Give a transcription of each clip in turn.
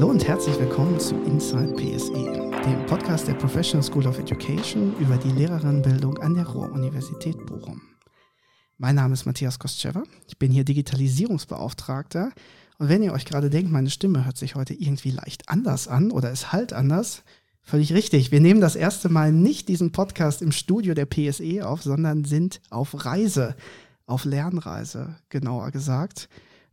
Hallo und herzlich willkommen zu Inside PSE, dem Podcast der Professional School of Education über die Lehrerinnenbildung an der Ruhr-Universität Bochum. Mein Name ist Matthias Kostschewa, ich bin hier Digitalisierungsbeauftragter und wenn ihr euch gerade denkt, meine Stimme hört sich heute irgendwie leicht anders an oder ist halt anders, völlig richtig. Wir nehmen das erste Mal nicht diesen Podcast im Studio der PSE auf, sondern sind auf Reise, auf Lernreise genauer gesagt.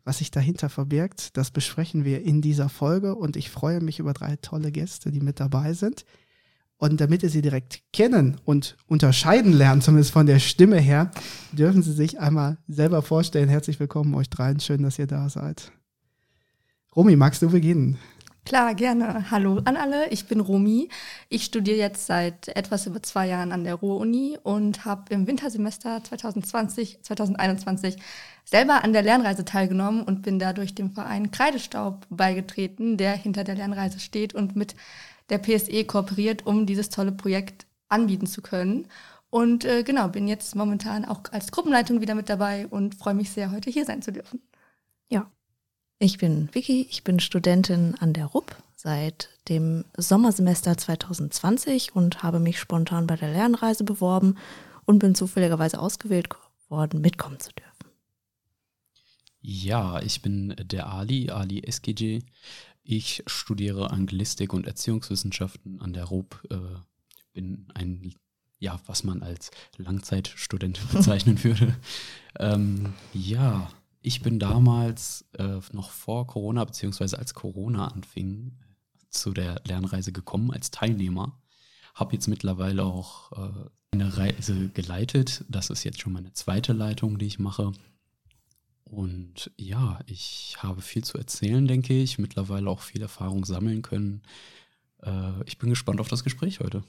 Was sich dahinter verbirgt, das besprechen wir in dieser Folge und ich freue mich über drei tolle Gäste, die mit dabei sind. Und damit ihr sie direkt kennen und unterscheiden lernen, zumindest von der Stimme her, dürfen Sie sich einmal selber vorstellen. Herzlich willkommen euch dreien. Schön, dass ihr da seid. Romy, magst du beginnen? Klar, gerne. Hallo an alle, ich bin Romy. Ich studiere jetzt seit etwas über zwei Jahren an der Ruhr-Uni und habe im Wintersemester 2020, 2021 selber an der Lernreise teilgenommen und bin dadurch dem Verein Kreidestaub beigetreten, der hinter der Lernreise steht und mit der PSE kooperiert, um dieses tolle Projekt anbieten zu können. Und äh, genau, bin jetzt momentan auch als Gruppenleitung wieder mit dabei und freue mich sehr, heute hier sein zu dürfen. Ja, ich bin Vicky, ich bin Studentin an der RUP seit dem Sommersemester 2020 und habe mich spontan bei der Lernreise beworben und bin zufälligerweise ausgewählt worden, mitkommen zu dürfen. Ja, ich bin der Ali, Ali SGJ. Ich studiere Anglistik und Erziehungswissenschaften an der RUP. Ich äh, bin ein, ja, was man als Langzeitstudent bezeichnen würde. ähm, ja, ich bin damals äh, noch vor Corona, beziehungsweise als Corona anfing, zu der Lernreise gekommen als Teilnehmer. Habe jetzt mittlerweile auch äh, eine Reise geleitet. Das ist jetzt schon meine zweite Leitung, die ich mache. Und ja, ich habe viel zu erzählen, denke ich. Mittlerweile auch viel Erfahrung sammeln können. Äh, ich bin gespannt auf das Gespräch heute.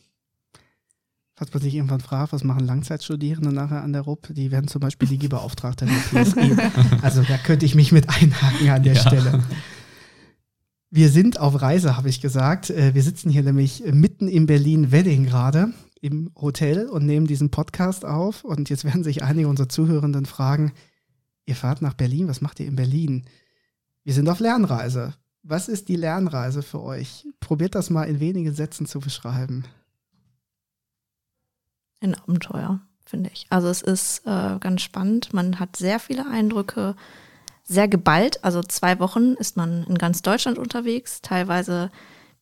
Falls man sich irgendwann fragt, was machen Langzeitstudierende nachher an der RUP, die werden zum Beispiel Digi-Beauftragte der PSE. also da könnte ich mich mit einhaken an der ja. Stelle. Wir sind auf Reise, habe ich gesagt. Äh, wir sitzen hier nämlich mitten in Berlin-Wedding gerade im Hotel und nehmen diesen Podcast auf. Und jetzt werden sich einige unserer Zuhörenden fragen, ihr fahrt nach Berlin, was macht ihr in Berlin? Wir sind auf Lernreise. Was ist die Lernreise für euch? Probiert das mal in wenigen Sätzen zu beschreiben ein Abenteuer, finde ich. Also es ist äh, ganz spannend. Man hat sehr viele Eindrücke, sehr geballt. Also zwei Wochen ist man in ganz Deutschland unterwegs, teilweise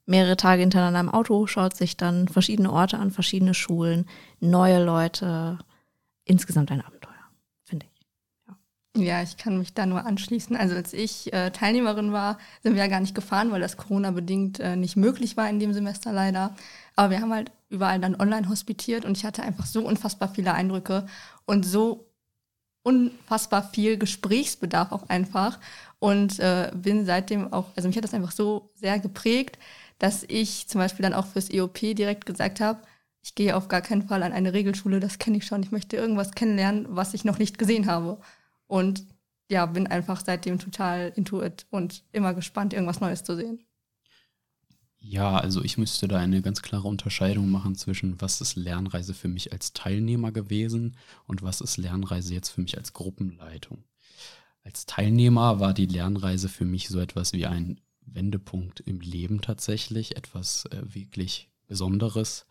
mehrere Tage hintereinander im Auto, schaut sich dann verschiedene Orte an, verschiedene Schulen, neue Leute. Insgesamt ein Abenteuer, finde ich. Ja. ja. ich kann mich da nur anschließen. Also als ich äh, Teilnehmerin war, sind wir ja gar nicht gefahren, weil das Corona-bedingt äh, nicht möglich war in dem Semester leider. Aber wir haben halt überall dann online hospitiert und ich hatte einfach so unfassbar viele Eindrücke und so unfassbar viel Gesprächsbedarf auch einfach und äh, bin seitdem auch, also mich hat das einfach so sehr geprägt, dass ich zum Beispiel dann auch fürs EOP direkt gesagt habe, ich gehe auf gar keinen Fall an eine Regelschule, das kenne ich schon, ich möchte irgendwas kennenlernen, was ich noch nicht gesehen habe. Und ja, bin einfach seitdem total intuit und immer gespannt, irgendwas Neues zu sehen. Ja, also ich müsste da eine ganz klare Unterscheidung machen zwischen, was ist Lernreise für mich als Teilnehmer gewesen und was ist Lernreise jetzt für mich als Gruppenleitung. Als Teilnehmer war die Lernreise für mich so etwas wie ein Wendepunkt im Leben tatsächlich, etwas äh, wirklich Besonderes.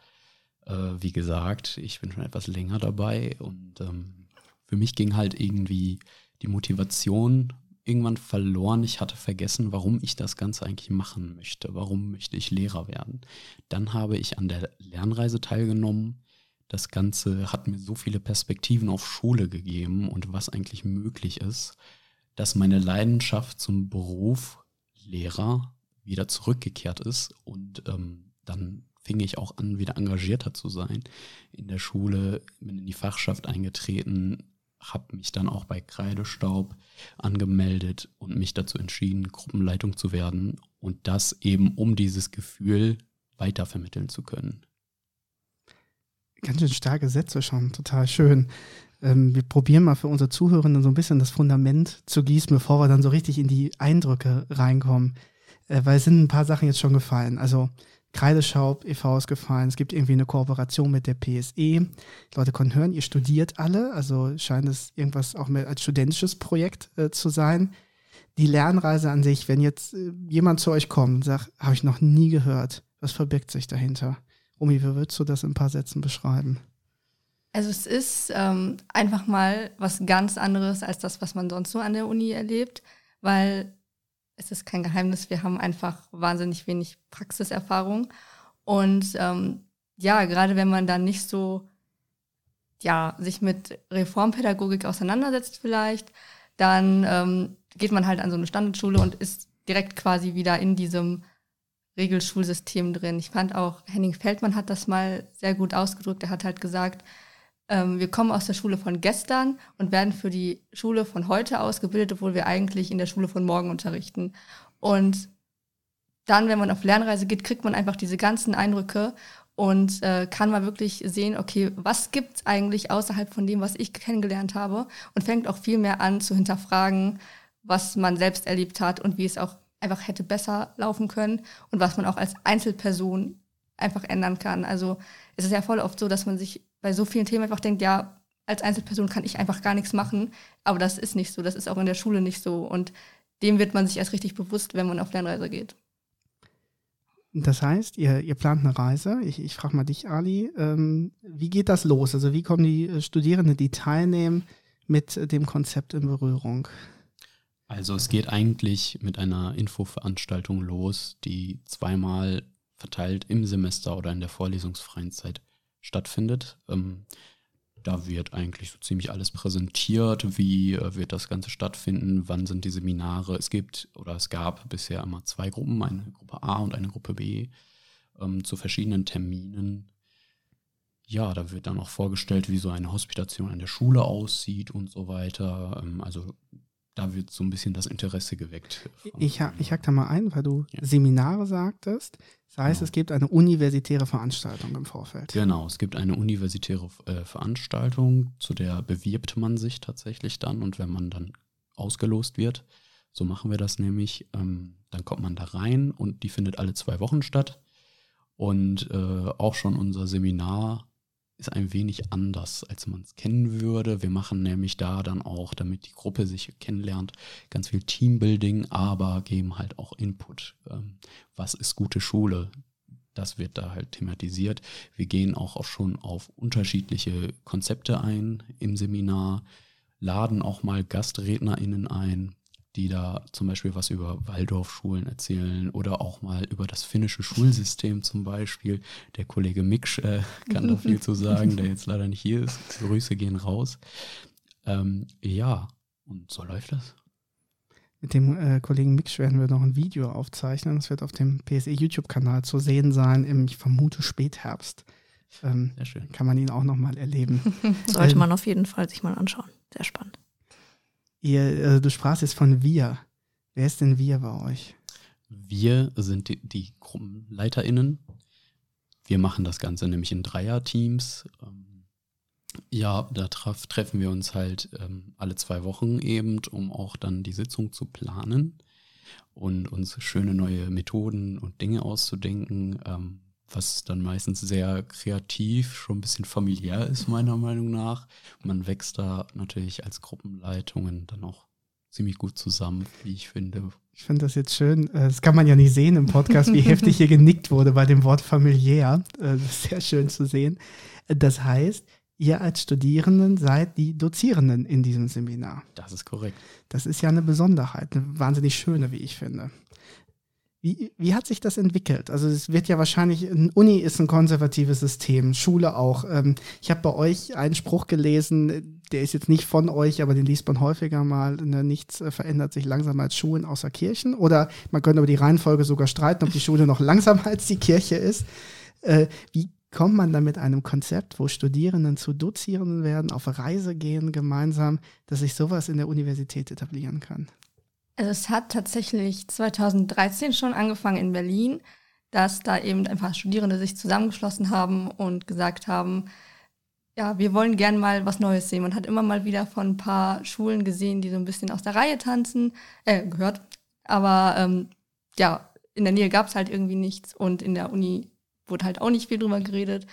Äh, wie gesagt, ich bin schon etwas länger dabei und ähm, für mich ging halt irgendwie die Motivation irgendwann verloren. Ich hatte vergessen, warum ich das Ganze eigentlich machen möchte. Warum möchte ich Lehrer werden? Dann habe ich an der Lernreise teilgenommen. Das Ganze hat mir so viele Perspektiven auf Schule gegeben und was eigentlich möglich ist, dass meine Leidenschaft zum Beruf Lehrer wieder zurückgekehrt ist und ähm, dann fing ich auch an, wieder engagierter zu sein in der Schule, bin in die Fachschaft eingetreten, habe mich dann auch bei Kreidestaub angemeldet und mich dazu entschieden, Gruppenleitung zu werden und das eben, um dieses Gefühl weitervermitteln zu können. Ganz schön starke Sätze schon, total schön. Ähm, wir probieren mal für unsere Zuhörenden so ein bisschen das Fundament zu gießen, bevor wir dann so richtig in die Eindrücke reinkommen. Äh, weil es sind ein paar Sachen jetzt schon gefallen. Also Kreideschaub e.V. ist gefallen. Es gibt irgendwie eine Kooperation mit der PSE. Die Leute konnten hören, ihr studiert alle, also scheint es irgendwas auch mehr als studentisches Projekt äh, zu sein. Die Lernreise an sich, wenn jetzt äh, jemand zu euch kommt und sagt, habe ich noch nie gehört, was verbirgt sich dahinter? Romy, wie würdest du das in ein paar Sätzen beschreiben? Also es ist ähm, einfach mal was ganz anderes als das, was man sonst so an der Uni erlebt, weil es ist kein Geheimnis, wir haben einfach wahnsinnig wenig Praxiserfahrung. Und ähm, ja, gerade wenn man dann nicht so ja, sich mit Reformpädagogik auseinandersetzt vielleicht, dann ähm, geht man halt an so eine Standardschule und ist direkt quasi wieder in diesem Regelschulsystem drin. Ich fand auch, Henning Feldmann hat das mal sehr gut ausgedrückt. Er hat halt gesagt, ähm, wir kommen aus der Schule von gestern und werden für die Schule von heute ausgebildet, obwohl wir eigentlich in der Schule von morgen unterrichten. Und dann, wenn man auf Lernreise geht, kriegt man einfach diese ganzen Eindrücke und äh, kann mal wirklich sehen, okay, was gibt's eigentlich außerhalb von dem, was ich kennengelernt habe und fängt auch viel mehr an zu hinterfragen, was man selbst erlebt hat und wie es auch einfach hätte besser laufen können und was man auch als Einzelperson einfach ändern kann. Also es ist ja voll oft so, dass man sich bei so vielen Themen einfach denkt, ja, als Einzelperson kann ich einfach gar nichts machen, aber das ist nicht so, das ist auch in der Schule nicht so und dem wird man sich erst richtig bewusst, wenn man auf Lernreise geht. Das heißt, ihr, ihr plant eine Reise. Ich, ich frage mal dich, Ali, ähm, wie geht das los? Also wie kommen die äh, Studierenden, die teilnehmen, mit äh, dem Konzept in Berührung? Also es geht eigentlich mit einer Infoveranstaltung los, die zweimal verteilt im Semester oder in der vorlesungsfreien Zeit stattfindet. Ähm, da wird eigentlich so ziemlich alles präsentiert, wie äh, wird das Ganze stattfinden, wann sind die Seminare. Es gibt oder es gab bisher immer zwei Gruppen, eine Gruppe A und eine Gruppe B ähm, zu verschiedenen Terminen. Ja, da wird dann auch vorgestellt, wie so eine Hospitation an der Schule aussieht und so weiter. Ähm, also da wird so ein bisschen das Interesse geweckt. Ich, ha ich hack da mal ein, weil du ja. Seminare sagtest. Das heißt, genau. es gibt eine universitäre Veranstaltung im Vorfeld. Genau, es gibt eine universitäre äh, Veranstaltung, zu der bewirbt man sich tatsächlich dann und wenn man dann ausgelost wird, so machen wir das nämlich, ähm, dann kommt man da rein und die findet alle zwei Wochen statt. Und äh, auch schon unser Seminar ist ein wenig anders, als man es kennen würde. Wir machen nämlich da dann auch, damit die Gruppe sich kennenlernt, ganz viel Teambuilding, aber geben halt auch Input. Ähm, was ist gute Schule? Das wird da halt thematisiert. Wir gehen auch, auch schon auf unterschiedliche Konzepte ein im Seminar, laden auch mal GastrednerInnen ein, die da zum Beispiel was über Waldorfschulen erzählen oder auch mal über das finnische Schulsystem zum Beispiel. Der Kollege Miksch äh, kann da viel zu sagen, der jetzt leider nicht hier ist. Grüße gehen raus. Ähm, ja, und so läuft das. Mit dem äh, Kollegen Miksch werden wir noch ein Video aufzeichnen. Das wird auf dem PSE YouTube-Kanal zu sehen sein im, ich vermute, Spätherbst. Ähm, Sehr schön. Kann man ihn auch noch mal erleben. Sollte ähm, man auf jeden Fall sich mal anschauen. Sehr spannend. Ihr, äh, du sprachst jetzt von wir. Wer ist denn wir bei euch? Wir sind die, die GruppenleiterInnen. Wir machen das Ganze nämlich in Dreierteams. Ähm, ja, da traf, treffen wir uns halt ähm, alle zwei Wochen eben, um auch dann die Sitzung zu planen und uns schöne neue Methoden und Dinge auszudenken. Ähm, was dann meistens sehr kreativ, schon ein bisschen familiär ist, meiner Meinung nach. Man wächst da natürlich als Gruppenleitungen dann auch ziemlich gut zusammen, wie ich finde. Ich finde das jetzt schön. Äh, das kann man ja nicht sehen im Podcast, wie heftig hier genickt wurde bei dem Wort familiär. Äh, das ist sehr schön zu sehen. Das heißt, ihr als Studierenden seid die Dozierenden in diesem Seminar. Das ist korrekt. Das ist ja eine Besonderheit, eine wahnsinnig schöne, wie ich finde. Wie, wie hat sich das entwickelt? Also es wird ja wahrscheinlich, Uni ist ein konservatives System, Schule auch. Ähm, ich habe bei euch einen Spruch gelesen, der ist jetzt nicht von euch, aber den liest man häufiger mal. Ne? Nichts äh, verändert sich langsamer als Schulen außer Kirchen. Oder man könnte über die Reihenfolge sogar streiten, ob die Schule noch langsamer als die Kirche ist. Äh, wie kommt man dann mit einem Konzept, wo Studierenden zu Dozierenden werden, auf Reise gehen gemeinsam, dass sich sowas in der Universität etablieren kann? Also es hat tatsächlich 2013 schon angefangen in Berlin, dass da eben ein paar Studierende sich zusammengeschlossen haben und gesagt haben, ja, wir wollen gern mal was Neues sehen. Man hat immer mal wieder von ein paar Schulen gesehen, die so ein bisschen aus der Reihe tanzen, äh, gehört. Aber ähm, ja, in der Nähe gab es halt irgendwie nichts und in der Uni wurde halt auch nicht viel drüber geredet.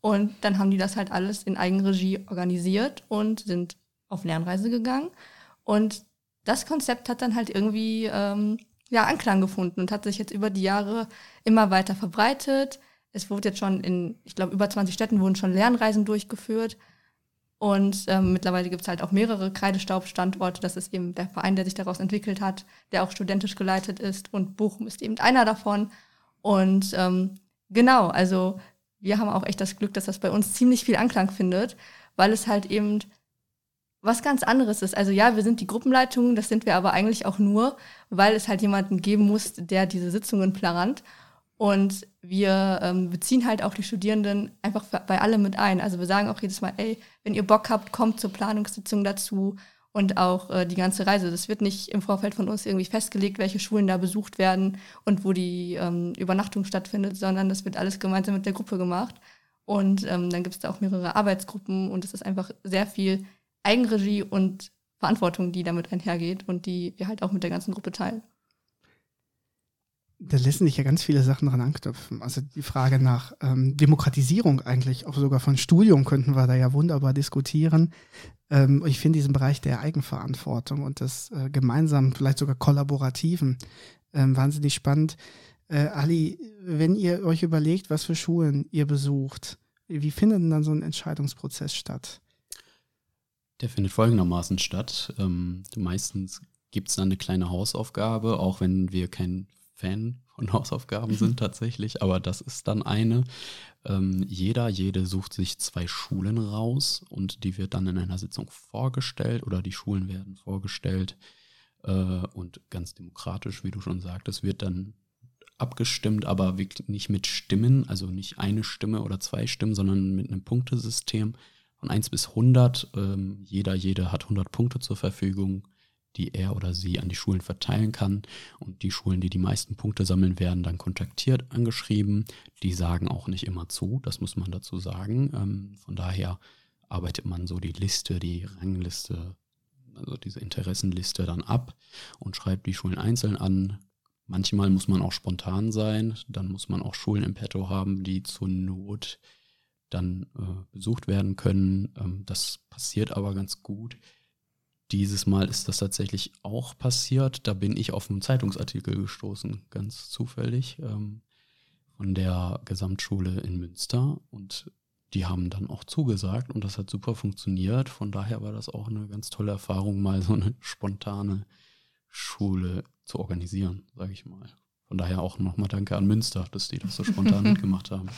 Und dann haben die das halt alles in Eigenregie organisiert und sind auf Lernreise gegangen. Und das Konzept hat dann halt irgendwie ähm, ja, Anklang gefunden und hat sich jetzt über die Jahre immer weiter verbreitet. Es wurde jetzt schon in, ich glaube, über 20 Städten wurden schon Lernreisen durchgeführt. Und ähm, mittlerweile gibt es halt auch mehrere Kreidestaubstandorte. Das ist eben der Verein, der sich daraus entwickelt hat, der auch studentisch geleitet ist. Und Bochum ist eben einer davon. Und ähm, genau, also wir haben auch echt das Glück, dass das bei uns ziemlich viel Anklang findet, weil es halt eben was ganz anderes ist. Also ja, wir sind die Gruppenleitung, das sind wir aber eigentlich auch nur, weil es halt jemanden geben muss, der diese Sitzungen plant. Und wir ähm, beziehen halt auch die Studierenden einfach bei allem mit ein. Also wir sagen auch jedes Mal, ey, wenn ihr Bock habt, kommt zur Planungssitzung dazu und auch äh, die ganze Reise. Das wird nicht im Vorfeld von uns irgendwie festgelegt, welche Schulen da besucht werden und wo die ähm, Übernachtung stattfindet, sondern das wird alles gemeinsam mit der Gruppe gemacht. Und ähm, dann gibt es da auch mehrere Arbeitsgruppen und es ist einfach sehr viel Eigenregie und Verantwortung, die damit einhergeht und die wir halt auch mit der ganzen Gruppe teilen. Da lassen sich ja ganz viele Sachen dran anknüpfen. Also die Frage nach ähm, Demokratisierung eigentlich, auch sogar von Studium könnten wir da ja wunderbar diskutieren. Ähm, ich finde diesen Bereich der Eigenverantwortung und des äh, gemeinsamen, vielleicht sogar kollaborativen, ähm, wahnsinnig spannend. Äh, Ali, wenn ihr euch überlegt, was für Schulen ihr besucht, wie findet denn dann so ein Entscheidungsprozess statt? Der findet folgendermaßen statt. Ähm, meistens gibt es dann eine kleine Hausaufgabe, auch wenn wir kein Fan von Hausaufgaben sind tatsächlich, aber das ist dann eine. Ähm, jeder, jede sucht sich zwei Schulen raus und die wird dann in einer Sitzung vorgestellt oder die Schulen werden vorgestellt äh, und ganz demokratisch, wie du schon sagtest, wird dann abgestimmt, aber nicht mit Stimmen, also nicht eine Stimme oder zwei Stimmen, sondern mit einem Punktesystem von 1 bis 100. Ähm, jeder, jede hat 100 Punkte zur Verfügung, die er oder sie an die Schulen verteilen kann. Und die Schulen, die die meisten Punkte sammeln, werden dann kontaktiert, angeschrieben. Die sagen auch nicht immer zu, das muss man dazu sagen. Ähm, von daher arbeitet man so die Liste, die Rangliste, also diese Interessenliste dann ab und schreibt die Schulen einzeln an. Manchmal muss man auch spontan sein, dann muss man auch Schulen im Petto haben, die zur Not dann äh, besucht werden können. Ähm, das passiert aber ganz gut. Dieses Mal ist das tatsächlich auch passiert. Da bin ich auf einen Zeitungsartikel gestoßen, ganz zufällig, ähm, von der Gesamtschule in Münster. Und die haben dann auch zugesagt und das hat super funktioniert. Von daher war das auch eine ganz tolle Erfahrung, mal so eine spontane Schule zu organisieren, sage ich mal. Von daher auch nochmal Danke an Münster, dass die das so spontan mitgemacht haben.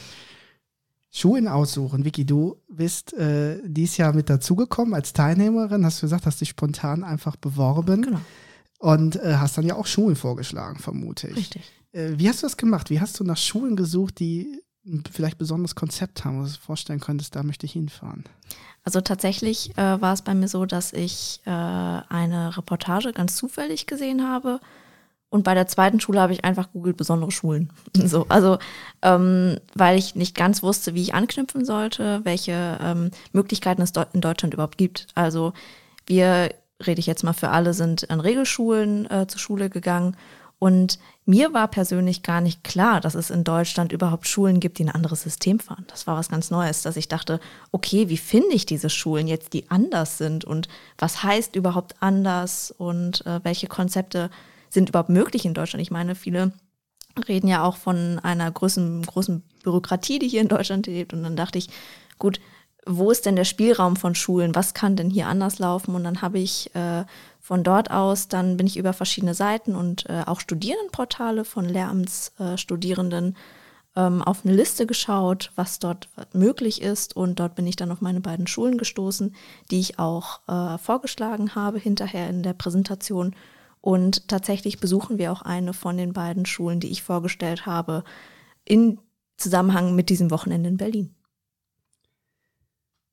Schulen aussuchen. Vicky, du bist äh, dieses Jahr mit dazugekommen als Teilnehmerin, hast du gesagt, hast dich spontan einfach beworben. Genau. Und äh, hast dann ja auch Schulen vorgeschlagen, vermute ich. Richtig. Äh, wie hast du das gemacht? Wie hast du nach Schulen gesucht, die vielleicht besonderes Konzept haben, wo du dir vorstellen könntest, da möchte ich hinfahren? Also tatsächlich äh, war es bei mir so, dass ich äh, eine Reportage ganz zufällig gesehen habe und bei der zweiten Schule habe ich einfach googelt besondere Schulen. So, also ähm, weil ich nicht ganz wusste, wie ich anknüpfen sollte, welche ähm, Möglichkeiten es in Deutschland überhaupt gibt. Also wir, rede ich jetzt mal für alle, sind an Regelschulen äh, zur Schule gegangen. Und mir war persönlich gar nicht klar, dass es in Deutschland überhaupt Schulen gibt, die ein anderes System fahren. Das war was ganz Neues, dass ich dachte, okay, wie finde ich diese Schulen jetzt, die anders sind und was heißt überhaupt anders und äh, welche Konzepte sind überhaupt möglich in Deutschland. Ich meine, viele reden ja auch von einer großen, großen Bürokratie, die hier in Deutschland lebt. Und dann dachte ich, gut, wo ist denn der Spielraum von Schulen? Was kann denn hier anders laufen? Und dann habe ich äh, von dort aus, dann bin ich über verschiedene Seiten und äh, auch Studierendenportale von Lehramtsstudierenden äh, ähm, auf eine Liste geschaut, was dort möglich ist. Und dort bin ich dann auf meine beiden Schulen gestoßen, die ich auch äh, vorgeschlagen habe hinterher in der Präsentation. Und tatsächlich besuchen wir auch eine von den beiden Schulen, die ich vorgestellt habe, in Zusammenhang mit diesem Wochenende in Berlin.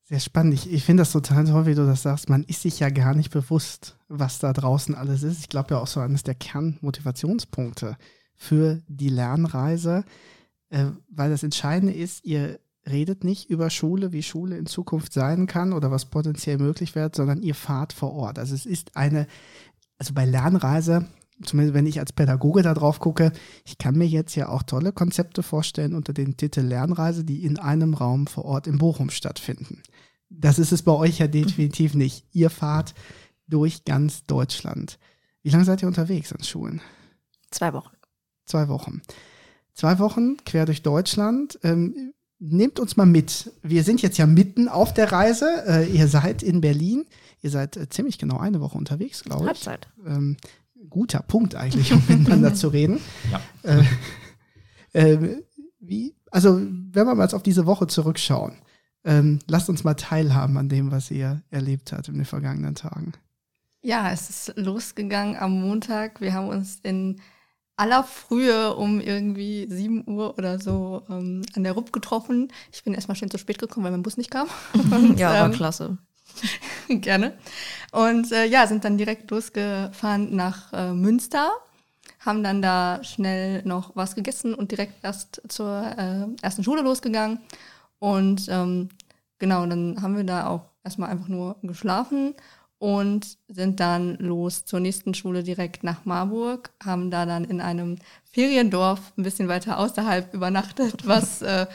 Sehr spannend. Ich, ich finde das total toll, wie du das sagst. Man ist sich ja gar nicht bewusst, was da draußen alles ist. Ich glaube ja auch so eines der Kernmotivationspunkte für die Lernreise, äh, weil das Entscheidende ist, ihr redet nicht über Schule, wie Schule in Zukunft sein kann oder was potenziell möglich wird, sondern ihr fahrt vor Ort. Also es ist eine also bei Lernreise, zumindest wenn ich als Pädagoge da drauf gucke, ich kann mir jetzt ja auch tolle Konzepte vorstellen unter dem Titel Lernreise, die in einem Raum vor Ort in Bochum stattfinden. Das ist es bei euch ja definitiv nicht. Ihr fahrt durch ganz Deutschland. Wie lange seid ihr unterwegs an Schulen? Zwei Wochen. Zwei Wochen. Zwei Wochen quer durch Deutschland. Ähm, nehmt uns mal mit. Wir sind jetzt ja mitten auf der Reise. Äh, ihr seid in Berlin. Ihr seid äh, ziemlich genau eine Woche unterwegs, glaube ich. Halbzeit. Ähm, guter Punkt eigentlich, um miteinander zu reden. Ja. Äh, äh, wie, also, wenn wir mal jetzt auf diese Woche zurückschauen, ähm, lasst uns mal teilhaben an dem, was ihr erlebt habt in den vergangenen Tagen. Ja, es ist losgegangen am Montag. Wir haben uns in aller Frühe um irgendwie 7 Uhr oder so ähm, an der RUP getroffen. Ich bin erstmal schön zu spät gekommen, weil mein Bus nicht kam. Und, Ja, war ähm, klasse. Gerne. Und äh, ja, sind dann direkt losgefahren nach äh, Münster, haben dann da schnell noch was gegessen und direkt erst zur äh, ersten Schule losgegangen. Und ähm, genau, dann haben wir da auch erstmal einfach nur geschlafen und sind dann los zur nächsten Schule direkt nach Marburg, haben da dann in einem Feriendorf ein bisschen weiter außerhalb übernachtet, was äh,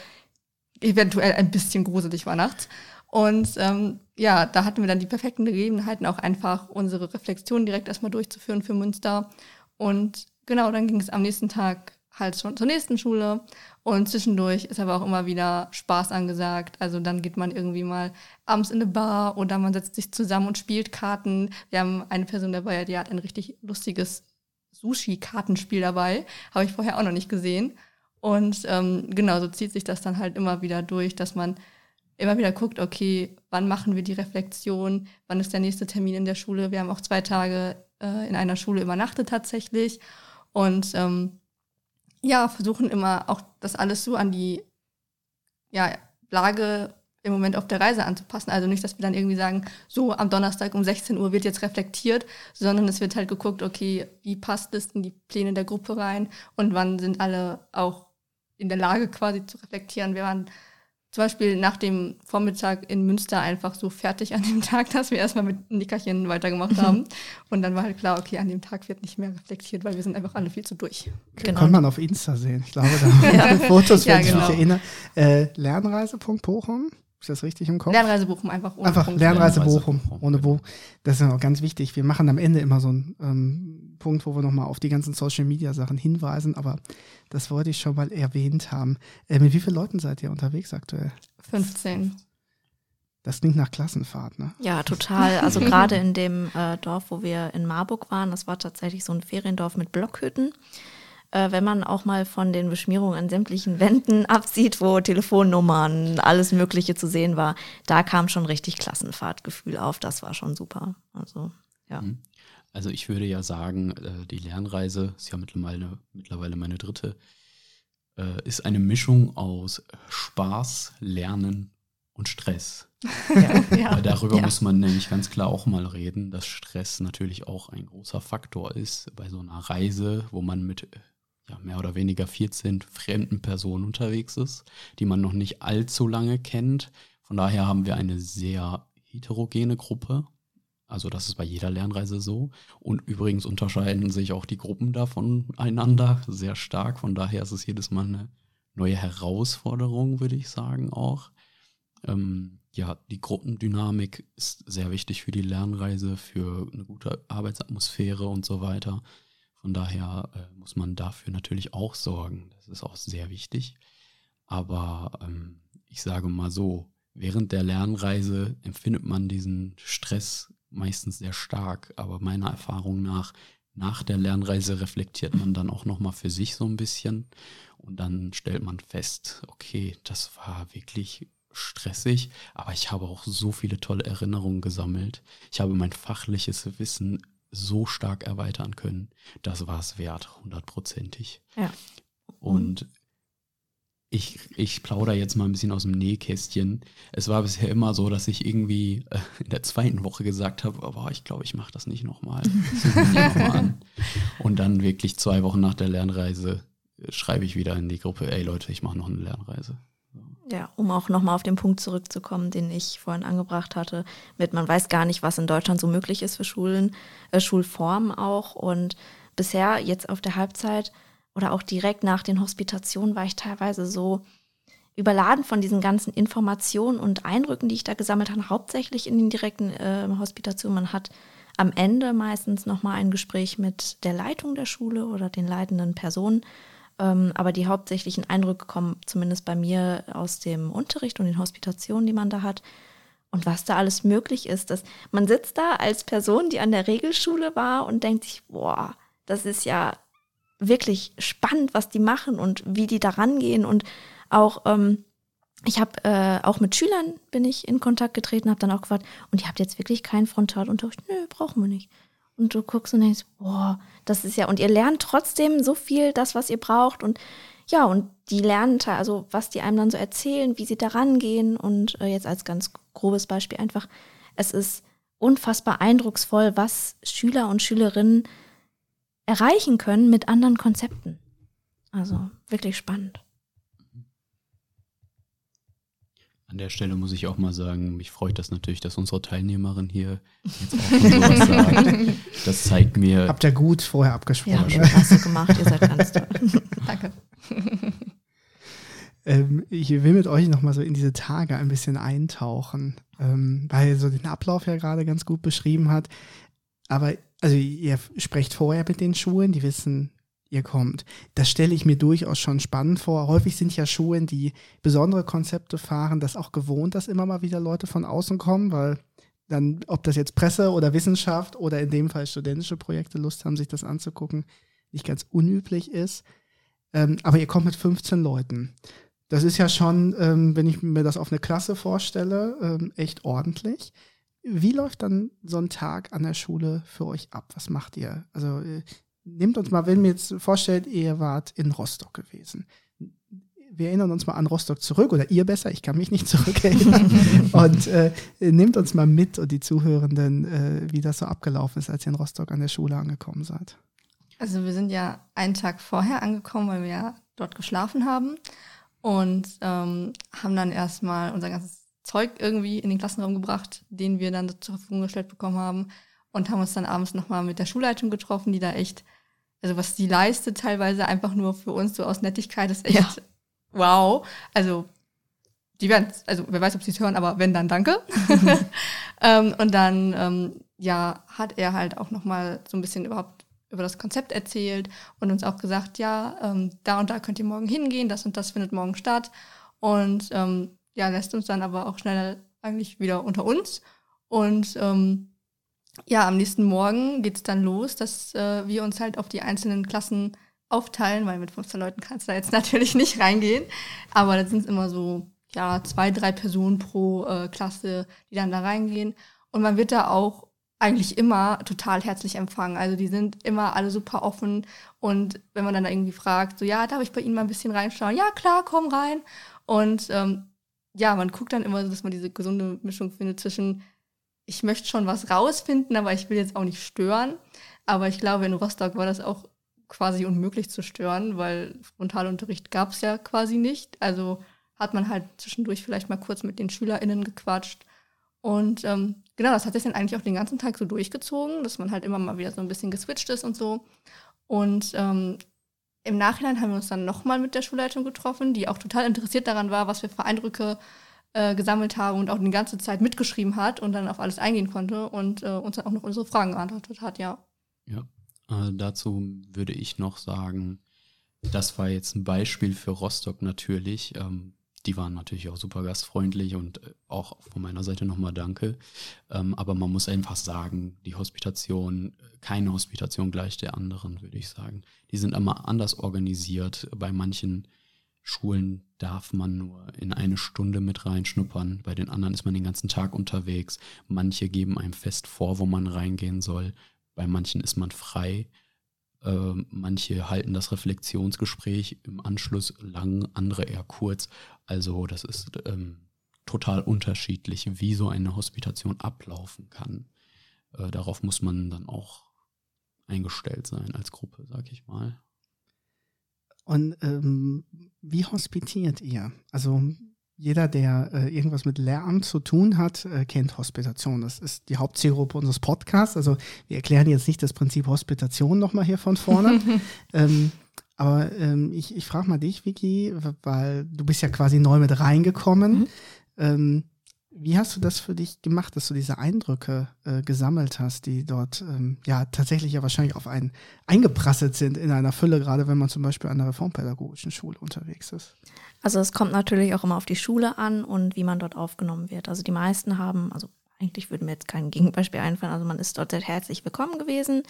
eventuell ein bisschen gruselig war nachts. Und ähm, ja, da hatten wir dann die perfekten Gegebenheiten, auch einfach unsere Reflexion direkt erstmal durchzuführen für Münster. Und genau, dann ging es am nächsten Tag halt schon zur nächsten Schule. Und zwischendurch ist aber auch immer wieder Spaß angesagt. Also dann geht man irgendwie mal abends in eine Bar oder man setzt sich zusammen und spielt Karten. Wir haben eine Person dabei, die hat ein richtig lustiges Sushi-Kartenspiel dabei. Habe ich vorher auch noch nicht gesehen. Und ähm, genau, so zieht sich das dann halt immer wieder durch, dass man immer wieder guckt, okay, wann machen wir die Reflexion, wann ist der nächste Termin in der Schule. Wir haben auch zwei Tage äh, in einer Schule übernachtet tatsächlich. Und ähm, ja, versuchen immer auch das alles so an die ja, Lage im Moment auf der Reise anzupassen. Also nicht, dass wir dann irgendwie sagen, so am Donnerstag um 16 Uhr wird jetzt reflektiert, sondern es wird halt geguckt, okay, wie passt es in die Pläne der Gruppe rein und wann sind alle auch in der Lage quasi zu reflektieren. Wir waren zum Beispiel nach dem Vormittag in Münster einfach so fertig an dem Tag, dass wir erstmal mit Nickerchen weitergemacht haben. Und dann war halt klar, okay, an dem Tag wird nicht mehr reflektiert, weil wir sind einfach alle viel zu durch. Genau. Kann man auf Insta sehen. Ich glaube, da haben wir Fotos, wenn Ja, ich mich genau. erinnere. Äh, Lernreise.bochum. Ist das richtig im Kopf? Lernreise buchen einfach ohne Einfach Punkt. Lernreise Bochum, Bochum, ohne. Bo. Das ist ja auch ganz wichtig. Wir machen am Ende immer so einen ähm, Punkt, wo wir nochmal auf die ganzen Social Media Sachen hinweisen, aber das wollte ich schon mal erwähnt haben. Äh, mit wie vielen Leuten seid ihr unterwegs aktuell? 15. Das klingt nach Klassenfahrt, ne? Ja, total. Also gerade in dem äh, Dorf, wo wir in Marburg waren, das war tatsächlich so ein Feriendorf mit Blockhütten. Äh, wenn man auch mal von den Beschmierungen an sämtlichen Wänden absieht, wo Telefonnummern, alles Mögliche zu sehen war, da kam schon richtig Klassenfahrtgefühl auf. Das war schon super. Also, ja. Mhm. Also ich würde ja sagen, äh, die Lernreise ist ja mittlerweile, mittlerweile meine dritte, äh, ist eine Mischung aus Spaß, Lernen und Stress. Ja. Weil darüber Ja. muss man nämlich ganz klar auch mal reden, dass Stress natürlich auch ein großer Faktor ist bei so einer Reise, wo man mit ja, mehr oder weniger 14 fremden Personen unterwegs ist, die man noch nicht allzu lange kennt. Von daher haben wir eine sehr heterogene Gruppe. Also das ist bei jeder Lernreise so. Und übrigens unterscheiden sich auch die Gruppen da voneinander sehr stark. Von daher ist es jedes Mal eine neue Herausforderung, würde ich sagen auch. Ähm, ja, die Gruppendynamik ist sehr wichtig für die Lernreise, für eine gute Arbeitsatmosphäre und so weiter. Von daher äh, muss man dafür natürlich auch sorgen. Das ist auch sehr wichtig. Aber ähm, ich sage mal so, während der Lernreise empfindet man diesen Stress meistens sehr stark. Aber meiner Erfahrung nach, nach der Lernreise reflektiert man dann auch nochmal für sich so ein bisschen. Und dann stellt man fest, okay, das war wirklich stressig, aber ich habe auch so viele tolle Erinnerungen gesammelt. Ich habe mein fachliches Wissen so stark erweitern können. Das war es wert, hundertprozentig. Ja. Und ich, ich plaudere jetzt mal ein bisschen aus dem Nähkästchen. Es war bisher immer so, dass ich irgendwie äh, in der zweiten Woche gesagt habe, aber ich glaube, ich mache das nicht nochmal. noch mal. Und dann wirklich zwei Wochen nach der Lernreise schreibe ich wieder in die Gruppe, ey Leute, ich mache noch eine Lernreise. Ja, um auch nochmal auf den Punkt zurückzukommen, den ich vorhin angebracht hatte, mit man weiß gar nicht, was in Deutschland so möglich ist für Schulen, äh, Schulformen auch. Und bisher jetzt auf der Halbzeit oder auch direkt nach den Hospitationen war ich teilweise so überladen von diesen ganzen Informationen und Eindrücken, die ich da gesammelt habe, hauptsächlich in den direkten äh, Hospitationen. Man hat am Ende meistens nochmal ein Gespräch mit der Leitung der Schule oder den leitenden Personen. Ähm, aber die hauptsächlichen Eindrücke kommen zumindest bei mir aus dem Unterricht und den Hospitationen, die man da hat. Und was da alles möglich ist, dass man sitzt da als Person, die an der Regelschule war und denkt sich, boah, das ist ja wirklich spannend, was die machen und wie die da rangehen und auch ähm, ich habe äh, auch mit Schülern bin ich in Kontakt getreten, habe dann auch gefragt, und ihr habt jetzt wirklich keinen Frontalunterricht? Nö, brauchen wir nicht. Und du guckst und denkst, boah, das ist ja, und ihr lernt trotzdem so viel, das, was ihr braucht. Und ja, und die lernen, also was die einem dann so erzählen, wie sie da rangehen. Und äh, jetzt als ganz grobes Beispiel einfach, es ist unfassbar eindrucksvoll, was Schüler und Schülerinnen erreichen können mit anderen Konzepten. Also wirklich spannend. An der Stelle muss ich auch mal sagen, mich freut das natürlich, dass unsere Teilnehmerin hier jetzt auch sowas sagt. Das zeigt mir. Habt ihr gut vorher abgesprochen. Ja, klasse gemacht, ihr seid ganz toll. Danke. Ähm, ich will mit euch nochmal so in diese Tage ein bisschen eintauchen, ähm, weil so den Ablauf ja gerade ganz gut beschrieben hat. Aber also ihr sprecht vorher mit den Schulen, die wissen, ihr kommt. Das stelle ich mir durchaus schon spannend vor. Häufig sind ja Schulen, die besondere Konzepte fahren, das auch gewohnt, dass immer mal wieder Leute von außen kommen, weil dann, ob das jetzt Presse oder Wissenschaft oder in dem Fall studentische Projekte Lust haben, sich das anzugucken, nicht ganz unüblich ist. Ähm, aber ihr kommt mit 15 Leuten. Das ist ja schon, ähm, wenn ich mir das auf eine Klasse vorstelle, ähm, echt ordentlich. Wie läuft dann so ein Tag an der Schule für euch ab? Was macht ihr? Also äh, nehmt uns mal, wenn mir jetzt vorstellt, ihr wart in Rostock gewesen. Wir erinnern uns mal an Rostock zurück, oder ihr besser, ich kann mich nicht zurückerinnern. und äh, nehmt uns mal mit und die Zuhörenden, äh, wie das so abgelaufen ist, als ihr in Rostock an der Schule angekommen seid. Also wir sind ja einen Tag vorher angekommen, weil wir ja dort geschlafen haben und ähm, haben dann erstmal unser ganzes Zeug irgendwie in den Klassenraum gebracht, den wir dann zur Verfügung gestellt bekommen haben und haben uns dann abends nochmal mit der Schulleitung getroffen, die da echt, also was die leistet, teilweise einfach nur für uns so aus Nettigkeit, ist echt ja. wow. Also die werden, also wer weiß, ob sie es hören, aber wenn, dann danke. ähm, und dann, ähm, ja, hat er halt auch nochmal so ein bisschen überhaupt über das Konzept erzählt und uns auch gesagt, ja, ähm, da und da könnt ihr morgen hingehen, das und das findet morgen statt. Und ähm, ja, lässt uns dann aber auch schnell eigentlich wieder unter uns. Und ähm, ja, am nächsten Morgen geht es dann los, dass äh, wir uns halt auf die einzelnen Klassen aufteilen, weil mit 15 Leuten kannst du da jetzt natürlich nicht reingehen. Aber da sind immer so, ja, zwei, drei Personen pro äh, Klasse, die dann da reingehen. Und man wird da auch eigentlich immer total herzlich empfangen. Also die sind immer alle super offen. Und wenn man dann da irgendwie fragt, so, ja, darf ich bei Ihnen mal ein bisschen reinschauen? Ja, klar, komm rein. Und ähm, ja, man guckt dann immer so, dass man diese gesunde Mischung findet zwischen ich möchte schon was rausfinden, aber ich will jetzt auch nicht stören. Aber ich glaube, in Rostock war das auch quasi unmöglich zu stören, weil Frontalunterricht gab es ja quasi nicht. Also hat man halt zwischendurch vielleicht mal kurz mit den SchülerInnen gequatscht. Und ähm, genau, das hat sich dann eigentlich auch den ganzen Tag so durchgezogen, dass man halt immer mal wieder so ein bisschen geswitcht ist und so. Und ähm, im Nachhinein haben wir uns dann nochmal mit der Schulleitung getroffen, die auch total interessiert daran war, was wir für Eindrücke äh, gesammelt habe und auch die ganze Zeit mitgeschrieben hat und dann auf alles eingehen konnte und äh, uns dann auch noch unsere Fragen beantwortet hat, ja. Ja, äh, dazu würde ich noch sagen, das war jetzt ein Beispiel für Rostock natürlich. Ähm, die waren natürlich auch super gastfreundlich und äh, auch von meiner Seite nochmal danke. Ähm, aber man muss einfach sagen, die Hospitation, keine Hospitation gleich der anderen, würde ich sagen. Die sind immer anders organisiert. Bei manchen Schulen darf man nur in eine Stunde mit reinschnuppern. Bei den anderen ist man den ganzen Tag unterwegs. Manche geben einem fest vor, wo man reingehen soll. Bei manchen ist man frei. Äh, manche halten das Reflexionsgespräch im Anschluss lang, andere eher kurz. Also das ist ähm, total unterschiedlich, wie so eine Hospitation ablaufen kann. Äh, darauf muss man dann auch eingestellt sein als Gruppe, sag ich mal. Und ähm, wie hospitiert ihr? Also jeder, der äh, irgendwas mit Lehramt zu tun hat, äh, kennt Hospitation. Das ist die Hauptzielgruppe unseres Podcasts. Also wir erklären jetzt nicht das Prinzip Hospitation nochmal hier von vorne. ähm, aber ähm, ich, ich frage mal dich, Vicky, weil du bist ja quasi neu mit reingekommen. Mhm. Ähm, Wie hast du das für dich gemacht, dass du diese Eindrücke äh, gesammelt hast, die dort ähm, ja tatsächlich ja wahrscheinlich auf einen eingeprasselt sind in einer Fülle, gerade wenn man zum Beispiel an der reformpädagogischen Schule unterwegs ist? Also es kommt natürlich auch immer auf die Schule an und wie man dort aufgenommen wird. Also die meisten haben, also eigentlich würde mir jetzt kein Gegenbeispiel einfallen. Also man ist dort sehr herzlich willkommen gewesen.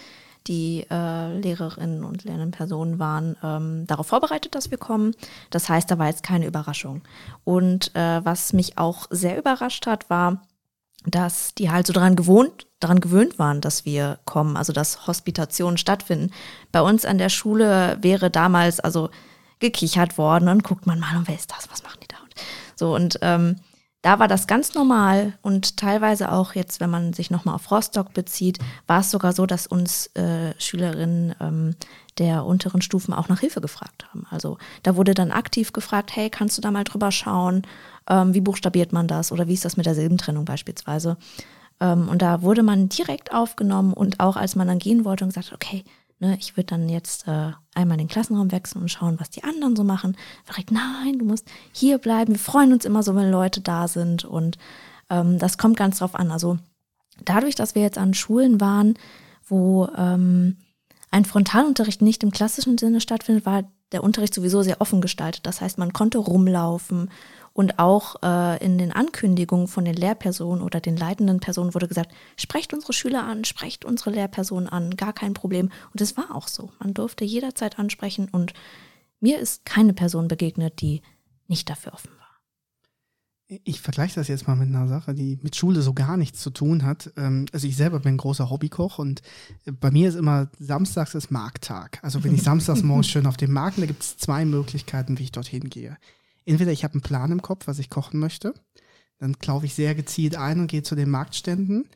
Die äh, Lehrerinnen und lernenden Personen waren ähm, darauf vorbereitet, dass wir kommen. Das heißt, da war jetzt keine Überraschung. Und äh, was mich auch sehr überrascht hat, war, dass die halt so daran gewohnt, daran gewöhnt waren, dass wir kommen, also dass Hospitationen stattfinden. Bei uns an der Schule wäre damals also gekichert worden und guckt man mal, und wer ist das? Was machen die da? So und ähm, da war das ganz normal und teilweise auch jetzt, wenn man sich nochmal auf Rostock bezieht, war es sogar so, dass uns äh, Schülerinnen ähm, der unteren Stufen auch nach Hilfe gefragt haben. Also da wurde dann aktiv gefragt, hey, kannst du da mal drüber schauen? Ähm, wie buchstabiert man das? Oder wie ist das mit der Silbentrennung beispielsweise? Ähm, und da wurde man direkt aufgenommen und auch als man dann gehen wollte und gesagt, okay, Ne, ich würde dann jetzt äh, einmal den Klassenraum wechseln und schauen, was die anderen so machen. Direkt, nein, du musst hier bleiben. Wir freuen uns immer so, wenn Leute da sind. Und ähm, das kommt ganz drauf an. Also dadurch, dass wir jetzt an Schulen waren, wo ähm, ein Frontalunterricht nicht im klassischen Sinne stattfindet, war der Unterricht sowieso sehr offen gestaltet. Das heißt, man konnte rumlaufen und auch äh, in den Ankündigungen von den Lehrpersonen oder den leitenden Personen wurde gesagt, sprecht unsere Schüler an, sprecht unsere Lehrpersonen an, gar kein Problem. Und es war auch so. Man durfte jederzeit ansprechen und mir ist keine Person begegnet, die nicht dafür offen war. Ich vergleiche das jetzt mal mit einer Sache, die mit Schule so gar nichts zu tun hat. Ähm, also ich selber bin großer Hobbykoch und bei mir ist immer samstags ist Markttag. Also bin ich samstags morgens schön auf dem Markt und da gibt es zwei Möglichkeiten, wie ich dorthin gehe entweder ich habe einen Plan im Kopf, was ich kochen möchte, dann laufe ich sehr gezielt ein und gehe zu den Marktständen.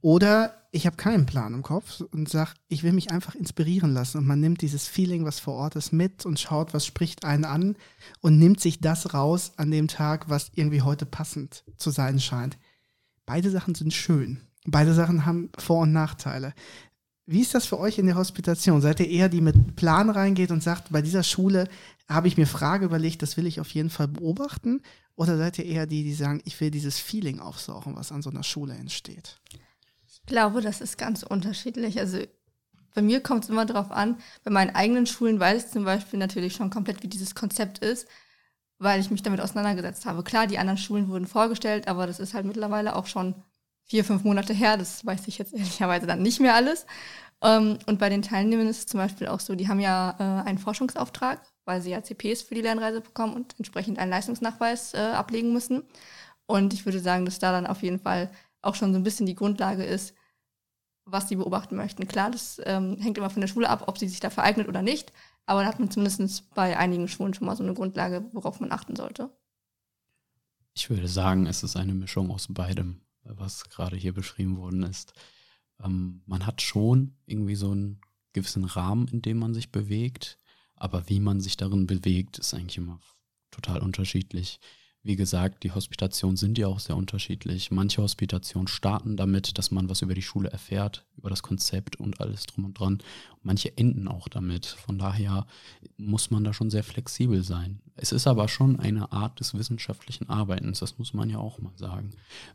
Oder ich habe keinen Plan im Kopf und sage, ich will mich einfach inspirieren lassen. Und man nimmt dieses Feeling, was vor Ort ist, mit und schaut, was spricht einen an und nimmt sich das raus an dem Tag, was irgendwie heute passend zu sein scheint. Beide Sachen sind schön. Beide Sachen haben Vor- und Nachteile. Wie ist das für euch in der Hospitation? Seid ihr eher die mit Plan reingeht und sagt, bei dieser Schule habe ich mir Frage überlegt, das will ich auf jeden Fall beobachten? Oder seid ihr eher die, die sagen, ich will dieses Feeling aufsaugen, was an so einer Schule entsteht? Ich glaube, das ist ganz unterschiedlich. Also bei mir kommt es immer darauf an, bei meinen eigenen Schulen weiß ich zum Beispiel natürlich schon komplett, wie dieses Konzept ist, weil ich mich damit auseinandergesetzt habe. Klar, die anderen Schulen wurden vorgestellt, aber das ist halt mittlerweile auch schon vier, fünf Monate her. Das weiß ich jetzt ehrlicherweise dann nicht mehr alles. Ähm, und bei den Teilnehmern ist es zum Beispiel auch so, die haben ja äh, einen Forschungsauftrag, weil sie ja CPs für die Lernreise bekommen und entsprechend einen Leistungsnachweis äh, ablegen müssen. Und ich würde sagen, dass da dann auf jeden Fall auch schon so ein bisschen die Grundlage ist, was sie beobachten möchten. Klar, das ähm, hängt immer von der Schule ab, ob sie sich dafür eignet oder nicht. Aber da hat man zumindest bei einigen Schulen schon mal so eine Grundlage, worauf man achten sollte. Ich würde sagen, es ist eine Mischung aus beidem was gerade hier beschrieben worden ist. Ähm, man hat schon irgendwie so einen gewissen Rahmen, in dem man sich bewegt, aber wie man sich darin bewegt, ist eigentlich immer total unterschiedlich. Wie gesagt, die Hospitationen sind ja auch sehr unterschiedlich. Manche Hospitationen starten damit, dass man was über die Schule erfährt, über das Konzept und alles drum und dran. Manche enden auch damit. Von daher muss man da schon sehr flexibel sein. Es ist aber schon eine Art des wissenschaftlichen Arbeitens, das muss man ja auch mal sagen.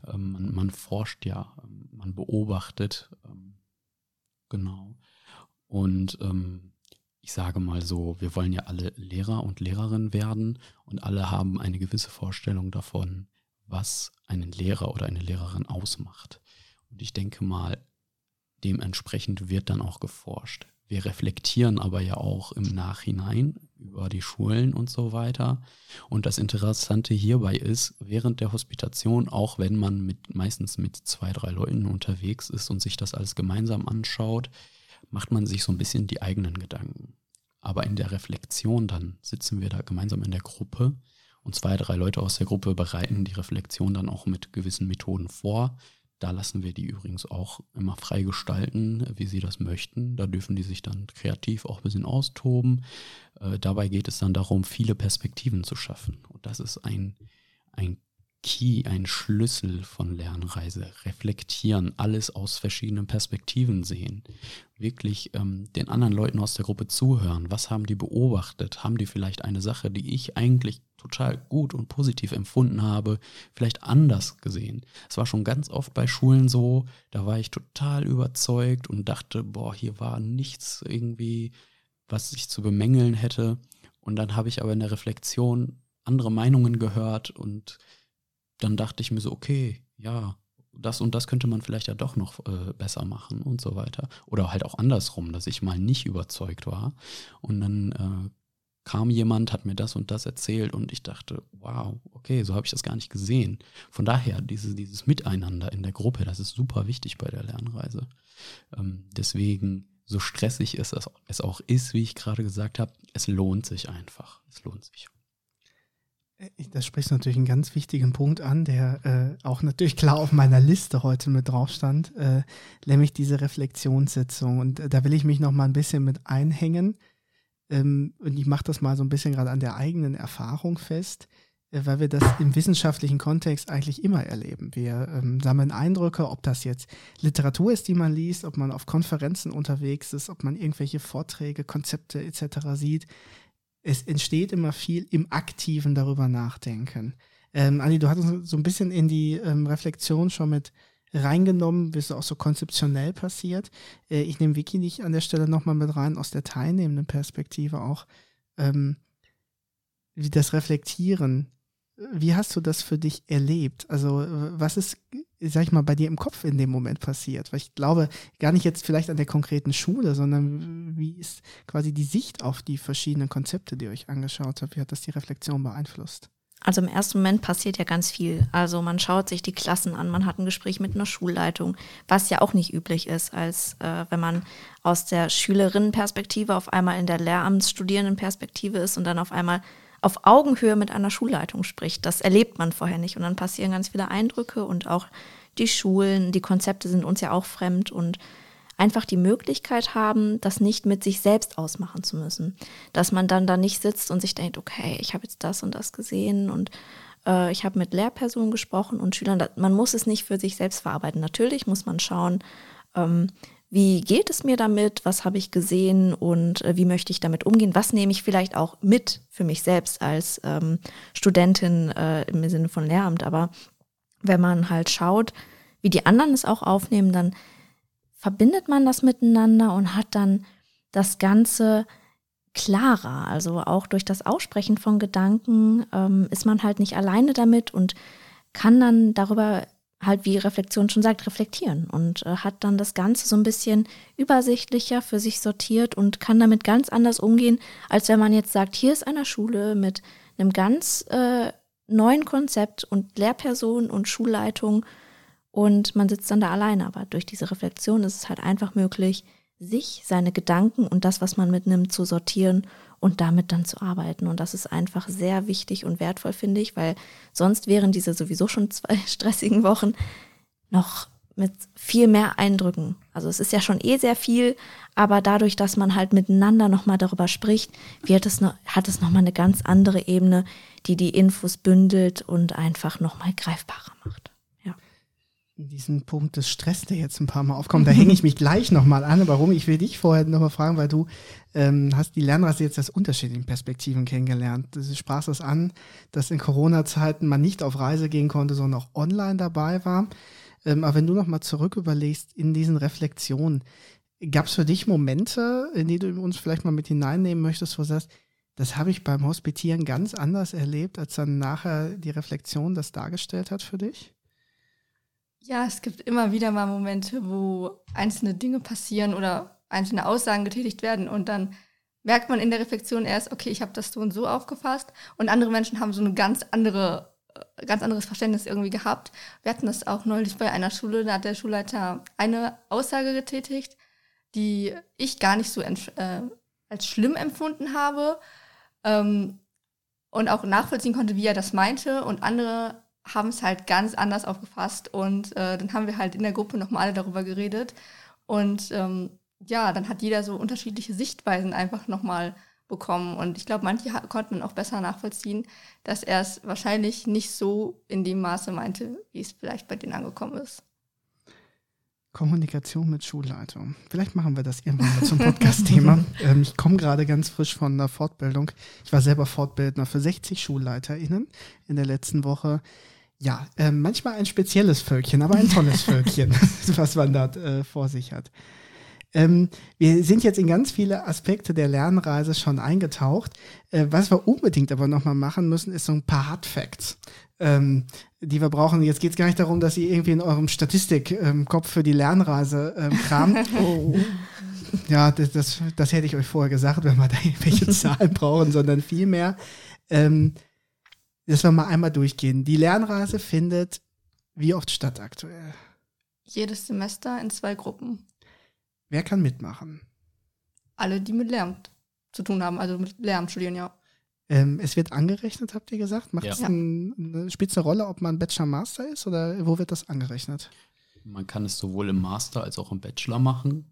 Ähm, man, man, forscht ja, ähm, man beobachtet. Ähm, genau. Und ähm, ich sage mal so, wir wollen ja alle Lehrer und Lehrerinnen werden und alle haben eine gewisse Vorstellung davon, was einen Lehrer oder eine Lehrerin ausmacht. Und ich denke mal, dementsprechend wird dann auch geforscht. Wir reflektieren aber ja auch im Nachhinein über die Schulen und so weiter. Und das Interessante hierbei ist, während der Hospitation, auch wenn man mit, meistens mit zwei, drei Leuten unterwegs ist und sich das alles gemeinsam anschaut, macht man sich so ein bisschen die eigenen Gedanken. Aber in der Reflexion dann sitzen wir da gemeinsam in der Gruppe und zwei, drei Leute aus der Gruppe bereiten die Reflexion dann auch mit gewissen Methoden vor. Da lassen wir die übrigens auch immer frei gestalten, wie sie das möchten. Da dürfen die sich dann kreativ auch ein bisschen austoben. Äh, dabei geht es dann darum, viele Perspektiven zu schaffen. Und das ist ein, ein Key, ein Schlüssel von Lernreise. Reflektieren, alles aus verschiedenen Perspektiven sehen. Wirklich ähm, den anderen Leuten aus der Gruppe zuhören. Was haben die beobachtet? Haben die vielleicht eine Sache, die ich eigentlich total gut und positiv empfunden habe, vielleicht anders gesehen? Es war schon ganz oft bei Schulen so, da war ich total überzeugt und dachte, boah, hier war nichts irgendwie, was ich zu bemängeln hätte. Und dann habe ich aber in der Reflexion andere Meinungen gehört und dann dachte ich mir so, okay, ja, das und das könnte man vielleicht ja doch noch äh, besser machen und so weiter. Oder halt auch andersrum, dass ich mal nicht überzeugt war. Und dann äh, kam jemand, hat mir das und das erzählt und ich dachte, wow, okay, so habe ich das gar nicht gesehen. Von daher, diese, dieses Miteinander in der Gruppe, das ist super wichtig bei der Lernreise. Ähm, deswegen, so stressig es, es auch ist, wie ich gerade gesagt habe, es lohnt sich einfach. Es lohnt sich. Äh, das spricht natürlich einen ganz wichtigen Punkt an, der äh, auch natürlich klar auf meiner Liste heute mit drauf stand, äh, nämlich diese Reflexionssitzung. Und äh, da will ich mich noch mal ein bisschen mit einhängen. Ähm, und ich mache das mal so ein bisschen gerade an der eigenen Erfahrung fest, äh, weil wir das im wissenschaftlichen Kontext eigentlich immer erleben. Wir ähm, sammeln Eindrücke, ob das jetzt Literatur ist, die man liest, ob man auf Konferenzen unterwegs ist, ob man irgendwelche Vorträge, Konzepte etc. sieht es entsteht immer viel im aktiven darüber nachdenken. Ähm, Andi, du hattest so ein bisschen in die ähm, Reflexion schon mit reingenommen, wie es auch so konzeptionell passiert. Äh, ich nehme Wiki nicht an der Stelle nochmal mit rein, aus der teilnehmenden Perspektive auch, ähm, wie das Reflektieren wie hast du das für dich erlebt? Also, was ist, sag ich mal, bei dir im Kopf in dem Moment passiert? Weil ich glaube, gar nicht jetzt vielleicht an der konkreten Schule, sondern wie ist quasi die Sicht auf die verschiedenen Konzepte, die ihr euch angeschaut habt? Wie hat das die Reflexion beeinflusst? Also im ersten Moment passiert ja ganz viel. Also man schaut sich die Klassen an, man hat ein Gespräch mit einer Schulleitung, was ja auch nicht üblich ist, als äh, wenn man aus der Schülerinnenperspektive auf einmal in der Lehramtsstudierendenperspektive ist und dann auf einmal auf Augenhöhe mit einer Schulleitung spricht. Das erlebt man vorher nicht. Und dann passieren ganz viele Eindrücke und auch die Schulen, die Konzepte sind uns ja auch fremd und einfach die Möglichkeit haben, das nicht mit sich selbst ausmachen zu müssen. Dass man dann da nicht sitzt und sich denkt, okay, ich habe jetzt das und das gesehen und äh, ich habe mit Lehrpersonen gesprochen und Schülern. Man muss es nicht für sich selbst verarbeiten. Natürlich muss man schauen, ähm, wie geht es mir damit, was habe ich gesehen und äh, wie möchte ich damit umgehen, was nehme ich vielleicht auch mit für mich selbst als ähm, Studentin äh, im Sinne von Lehramt. Aber wenn man halt schaut, wie die anderen es auch aufnehmen, dann verbindet man das miteinander und hat dann das Ganze klarer. Also auch durch das Aussprechen von Gedanken ähm, ist man halt nicht alleine damit und kann dann darüber halt, wie Reflexion schon sagt, reflektieren und äh, hat dann das Ganze so ein bisschen übersichtlicher für sich sortiert und kann damit ganz anders umgehen, als wenn man jetzt sagt, hier ist eine Schule mit einem ganz äh, neuen Konzept und Lehrperson und Schulleitung und man sitzt dann da alleine. Aber durch diese Reflexion ist es halt einfach möglich, sich, seine Gedanken und das, was man mitnimmt, zu sortieren und damit dann zu arbeiten. Und das ist einfach sehr wichtig und wertvoll, finde ich, weil sonst wären diese sowieso schon zwei stressigen Wochen noch mit viel mehr Eindrücken. Also es ist ja schon eh sehr viel, aber dadurch, dass man halt miteinander nochmal darüber spricht, wird es noch, hat es nochmal eine ganz andere Ebene, die die Infos bündelt und einfach nochmal greifbarer macht diesen Punkt des Stress, der jetzt ein paar Mal aufkommt, da hänge ich mich gleich nochmal an. Warum? Ich will dich vorher nochmal fragen, weil du ähm, hast die Lernreise jetzt aus unterschiedlichen Perspektiven kennengelernt. Du sprachst es an, dass in Corona-Zeiten man nicht auf Reise gehen konnte, sondern auch online dabei war. Ähm, aber wenn du nochmal zurück überlegst in diesen Reflexionen, gab es für dich Momente, in die du uns vielleicht mal mit hineinnehmen möchtest, wo du sagst, das habe ich beim Hospitieren ganz anders erlebt, als dann nachher die Reflexion das dargestellt hat für dich? Ja, es gibt immer wieder mal Momente, wo einzelne Dinge passieren oder einzelne Aussagen getätigt werden und dann merkt man in der Reflexion erst, okay, ich habe das so und so aufgefasst und andere Menschen haben so eine ganz andere äh, ganz anderes Verständnis irgendwie gehabt. Wir hatten das auch neulich bei einer Schule, da hat der Schulleiter eine Aussage getätigt, die ich gar nicht so äh, als schlimm empfunden habe ähm, und auch nachvollziehen konnte, wie er das meinte und andere haben es halt ganz anders aufgefasst und äh, dann haben wir halt in der Gruppe nochmal alle darüber geredet und ähm, ja, dann hat jeder so unterschiedliche Sichtweisen einfach nochmal bekommen. Und ich glaube, manche konnten auch besser nachvollziehen, dass er es wahrscheinlich nicht so in dem Maße meinte, wie es vielleicht bei denen angekommen ist. Kommunikation mit Schulleitung. Vielleicht machen wir das irgendwann mal zum Podcast-Thema. ähm, ich komme gerade ganz frisch von einer Fortbildung. Ich war selber Fortbildner für 60 SchulleiterInnen in der letzten Woche. Ja, äh, manchmal ein spezielles Völkchen, aber ein tolles Völkchen, was man da äh, vor sich hat. Ähm, wir sind jetzt in ganz viele Aspekte der Lernreise schon eingetaucht. Äh, was wir unbedingt aber nochmal machen müssen, ist so ein paar Hard Facts, ähm, die wir brauchen. Jetzt geht es gar nicht darum, dass ihr irgendwie in eurem Statistikkopf ähm, für die Lernreise ähm, kramt. oh. Ja, das, das, das, hätte ich euch vorher gesagt, wenn wir da irgendwelche Zahlen brauchen, sondern vielmehr, ähm, dass wir mal einmal durchgehen. Die Lernreise findet wie oft statt aktuell? Jedes Semester in zwei Gruppen. Wer kann mitmachen? Alle, die mit Lärm zu tun haben, also mit Lärm studieren, ja. Ähm, es wird angerechnet, habt ihr gesagt? Macht es ja. ein, eine, spielt eine Rolle, ob man Bachelor Master ist oder wo wird das angerechnet? Man kann es sowohl im Master als auch im Bachelor machen.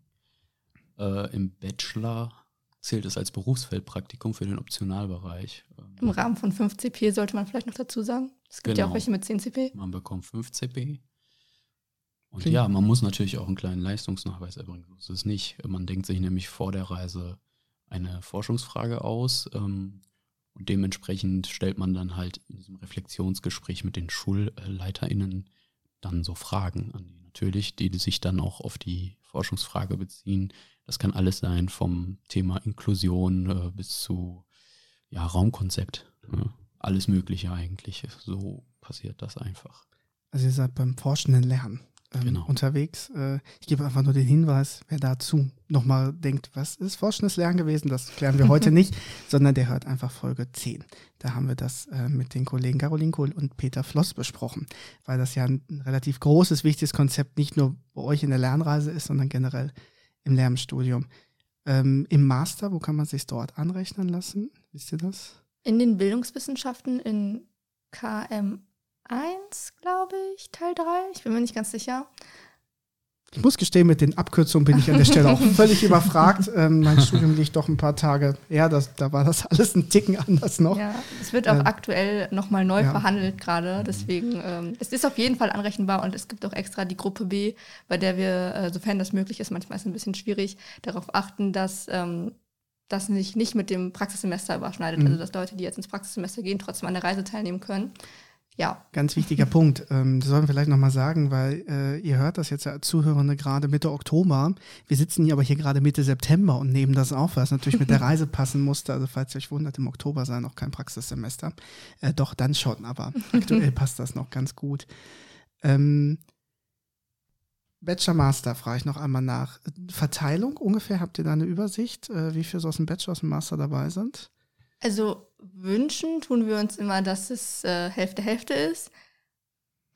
Äh, Im Bachelor zählt es als Berufsfeldpraktikum für den Optionalbereich. Im Rahmen von 5 CP sollte man vielleicht noch dazu sagen. Es gibt genau. ja auch genau. welche mit 10 CP. Man bekommt 5 CP. Und Klingt ja, man muss natürlich auch einen kleinen Leistungsnachweis erbringen. So ist es nicht. Man denkt sich nämlich vor der Reise eine Forschungsfrage aus ähm, und dementsprechend stellt man dann halt in diesem Reflexionsgespräch mit den SchulleiterInnen dann so Fragen an die natürlich, die sich dann auch auf die Forschungsfrage beziehen. Das kann alles sein, vom Thema Inklusion äh, bis zu ja, Raumkonzept. Ne? Alles Mögliche eigentlich. So passiert das einfach. Also ihr seid beim forschenden Lernen ähm, genau. unterwegs. Äh, ich gebe einfach nur den Hinweis, wer dazu nochmal denkt, was ist forschendes Lernen gewesen, das klären wir heute nicht, sondern der hört einfach Folge 10. Da haben wir das äh, mit den Kollegen Caroline Kohl und Peter Floss besprochen, weil das ja ein, relativ großes, wichtiges Konzept nicht nur bei euch in der Lernreise ist, sondern generell im Lernstudium. Ähm, Im Master, wo kann man sich dort anrechnen lassen? Wisst ihr das? In den Bildungswissenschaften in KM 1, glaube ich, Teil 3. Ich bin mir nicht ganz sicher. Ich muss gestehen, mit den Abkürzungen bin ich an der Stelle auch völlig überfragt. Ähm, mein Studium liegt doch ein paar Tage her, das, da war das alles ein Ticken anders noch. Ja, es wird auch ähm, aktuell nochmal neu ja. verhandelt gerade. Deswegen, ähm, es ist auf jeden Fall anrechenbar und es gibt auch extra die Gruppe B, bei der wir, äh, sofern das möglich ist, manchmal ist es ein bisschen schwierig, darauf achten, dass ähm, das sich nicht mit dem Praxissemester überschneidet. Mhm. Also dass Leute, die jetzt ins Praxissemester gehen, trotzdem an der Reise teilnehmen können. Ja. Ganz wichtiger Punkt. Ähm, das sollen wir vielleicht nochmal sagen, weil äh, ihr hört das jetzt ja Zuhörende gerade Mitte Oktober. Wir sitzen hier aber hier gerade Mitte September und nehmen das auf, es natürlich mit der Reise passen musste. Also falls ihr euch wundert, im Oktober sei noch kein Praxissemester. Äh, doch, dann schon, aber aktuell passt das noch ganz gut. Ähm, Bachelor Master frage ich noch einmal nach. Verteilung ungefähr, habt ihr da eine Übersicht, äh, wie viele so aus dem Bachelor, aus dem Master dabei sind? Also wünschen tun wir uns immer, dass es äh, Hälfte Hälfte ist.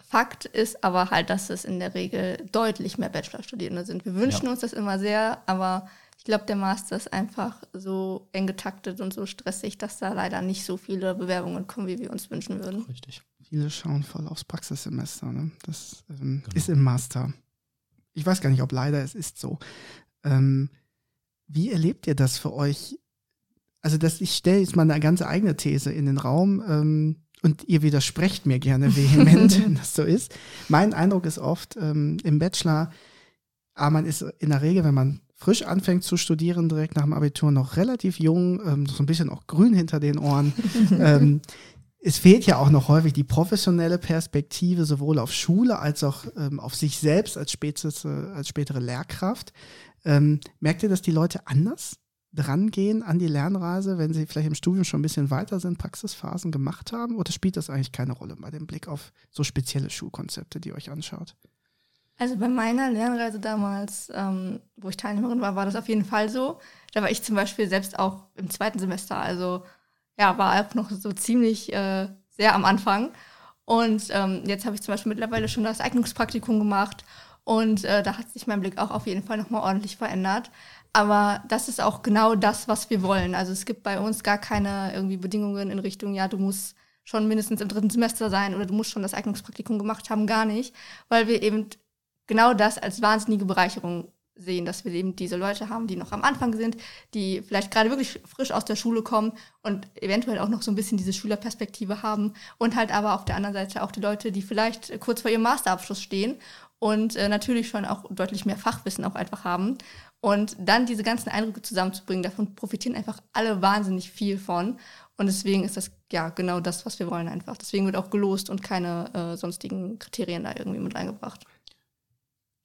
Fakt ist aber halt, dass es in der Regel deutlich mehr Bachelorstudierende sind. Wir wünschen ja. uns das immer sehr, aber ich glaube, der Master ist einfach so eng getaktet und so stressig, dass da leider nicht so viele Bewerbungen kommen, wie wir uns wünschen würden. Richtig. Viele schauen voll aufs Praxissemester. Ne? Das ähm, genau. ist im Master. Ich weiß gar nicht, ob leider es ist so. Ähm, wie erlebt ihr das für euch also das, ich stelle jetzt mal eine ganz eigene These in den Raum ähm, und ihr widersprecht mir gerne vehement, wenn das so ist. Mein Eindruck ist oft ähm, im Bachelor, aber man ist in der Regel, wenn man frisch anfängt zu studieren, direkt nach dem Abitur noch relativ jung, ähm, so ein bisschen auch grün hinter den Ohren. ähm, es fehlt ja auch noch häufig die professionelle Perspektive, sowohl auf Schule als auch ähm, auf sich selbst als spätere, als spätere Lehrkraft. Ähm, merkt ihr, dass die Leute anders drangehen an die Lernreise, wenn sie vielleicht im Studium schon ein bisschen weiter sind, Praxisphasen gemacht haben? Oder spielt das eigentlich keine Rolle bei dem Blick auf so spezielle Schulkonzepte, die ihr euch anschaut? Also bei meiner Lernreise damals, ähm, wo ich Teilnehmerin war, war das auf jeden Fall so. Da war ich zum Beispiel selbst auch im zweiten Semester, also ja, war auch noch so ziemlich äh, sehr am Anfang. Und ähm, jetzt habe ich zum Beispiel mittlerweile schon das Eignungspraktikum gemacht und äh, da hat sich mein Blick auch auf jeden Fall nochmal ordentlich verändert. Aber das ist auch genau das, was wir wollen. Also es gibt bei uns gar keine irgendwie Bedingungen in Richtung, ja, du musst schon mindestens im dritten Semester sein oder du musst schon das Eignungspraktikum gemacht haben, gar nicht, weil wir eben genau das als wahnsinnige Bereicherung sehen, dass wir eben diese Leute haben, die noch am Anfang sind, die vielleicht gerade wirklich frisch aus der Schule kommen und eventuell auch noch so ein bisschen diese Schülerperspektive haben und halt aber auf der anderen Seite auch die Leute, die vielleicht kurz vor ihrem Masterabschluss stehen und äh, natürlich schon auch deutlich mehr Fachwissen auch einfach haben. Und dann diese ganzen Eindrücke zusammenzubringen, davon profitieren einfach alle wahnsinnig viel von. Und deswegen ist das ja genau das, was wir wollen einfach. Deswegen wird auch gelost und keine äh, sonstigen Kriterien da irgendwie mit eingebracht.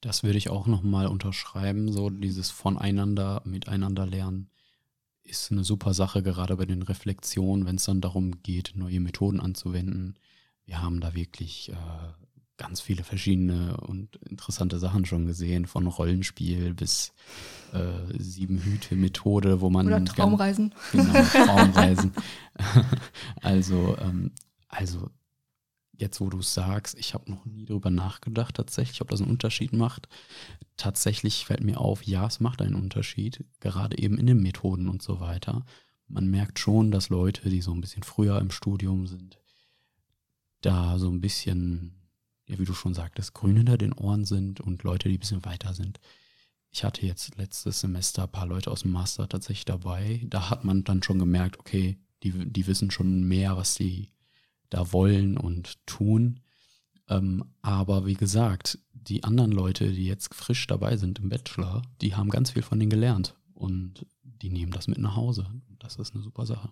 Das würde ich auch nochmal unterschreiben. So dieses Voneinander, Miteinander lernen ist eine super Sache, gerade bei den Reflexionen, wenn es dann darum geht, neue Methoden anzuwenden. Wir haben da wirklich äh, ganz viele verschiedene und interessante Sachen schon gesehen, von Rollenspiel bis äh, Sieben-Hüte-Methode, wo man. Oder Traumreisen. Ganz, genau, Traumreisen. also, ähm, also jetzt wo du es sagst, ich habe noch nie darüber nachgedacht tatsächlich, ob das einen Unterschied macht. Tatsächlich fällt mir auf, ja, es macht einen Unterschied, gerade eben in den Methoden und so weiter. Man merkt schon, dass Leute, die so ein bisschen früher im Studium sind, da so ein bisschen, ja, wie du schon sagtest, grün hinter den Ohren sind und Leute, die ein bisschen weiter sind. Ich hatte jetzt letztes Semester ein paar Leute aus dem Master tatsächlich dabei. Da hat man dann schon gemerkt, okay, die, die wissen schon mehr, was sie da wollen und tun. Ähm, aber wie gesagt, die anderen Leute, die jetzt frisch dabei sind im Bachelor, die haben ganz viel von denen gelernt und die nehmen das mit nach Hause. Das ist eine super Sache.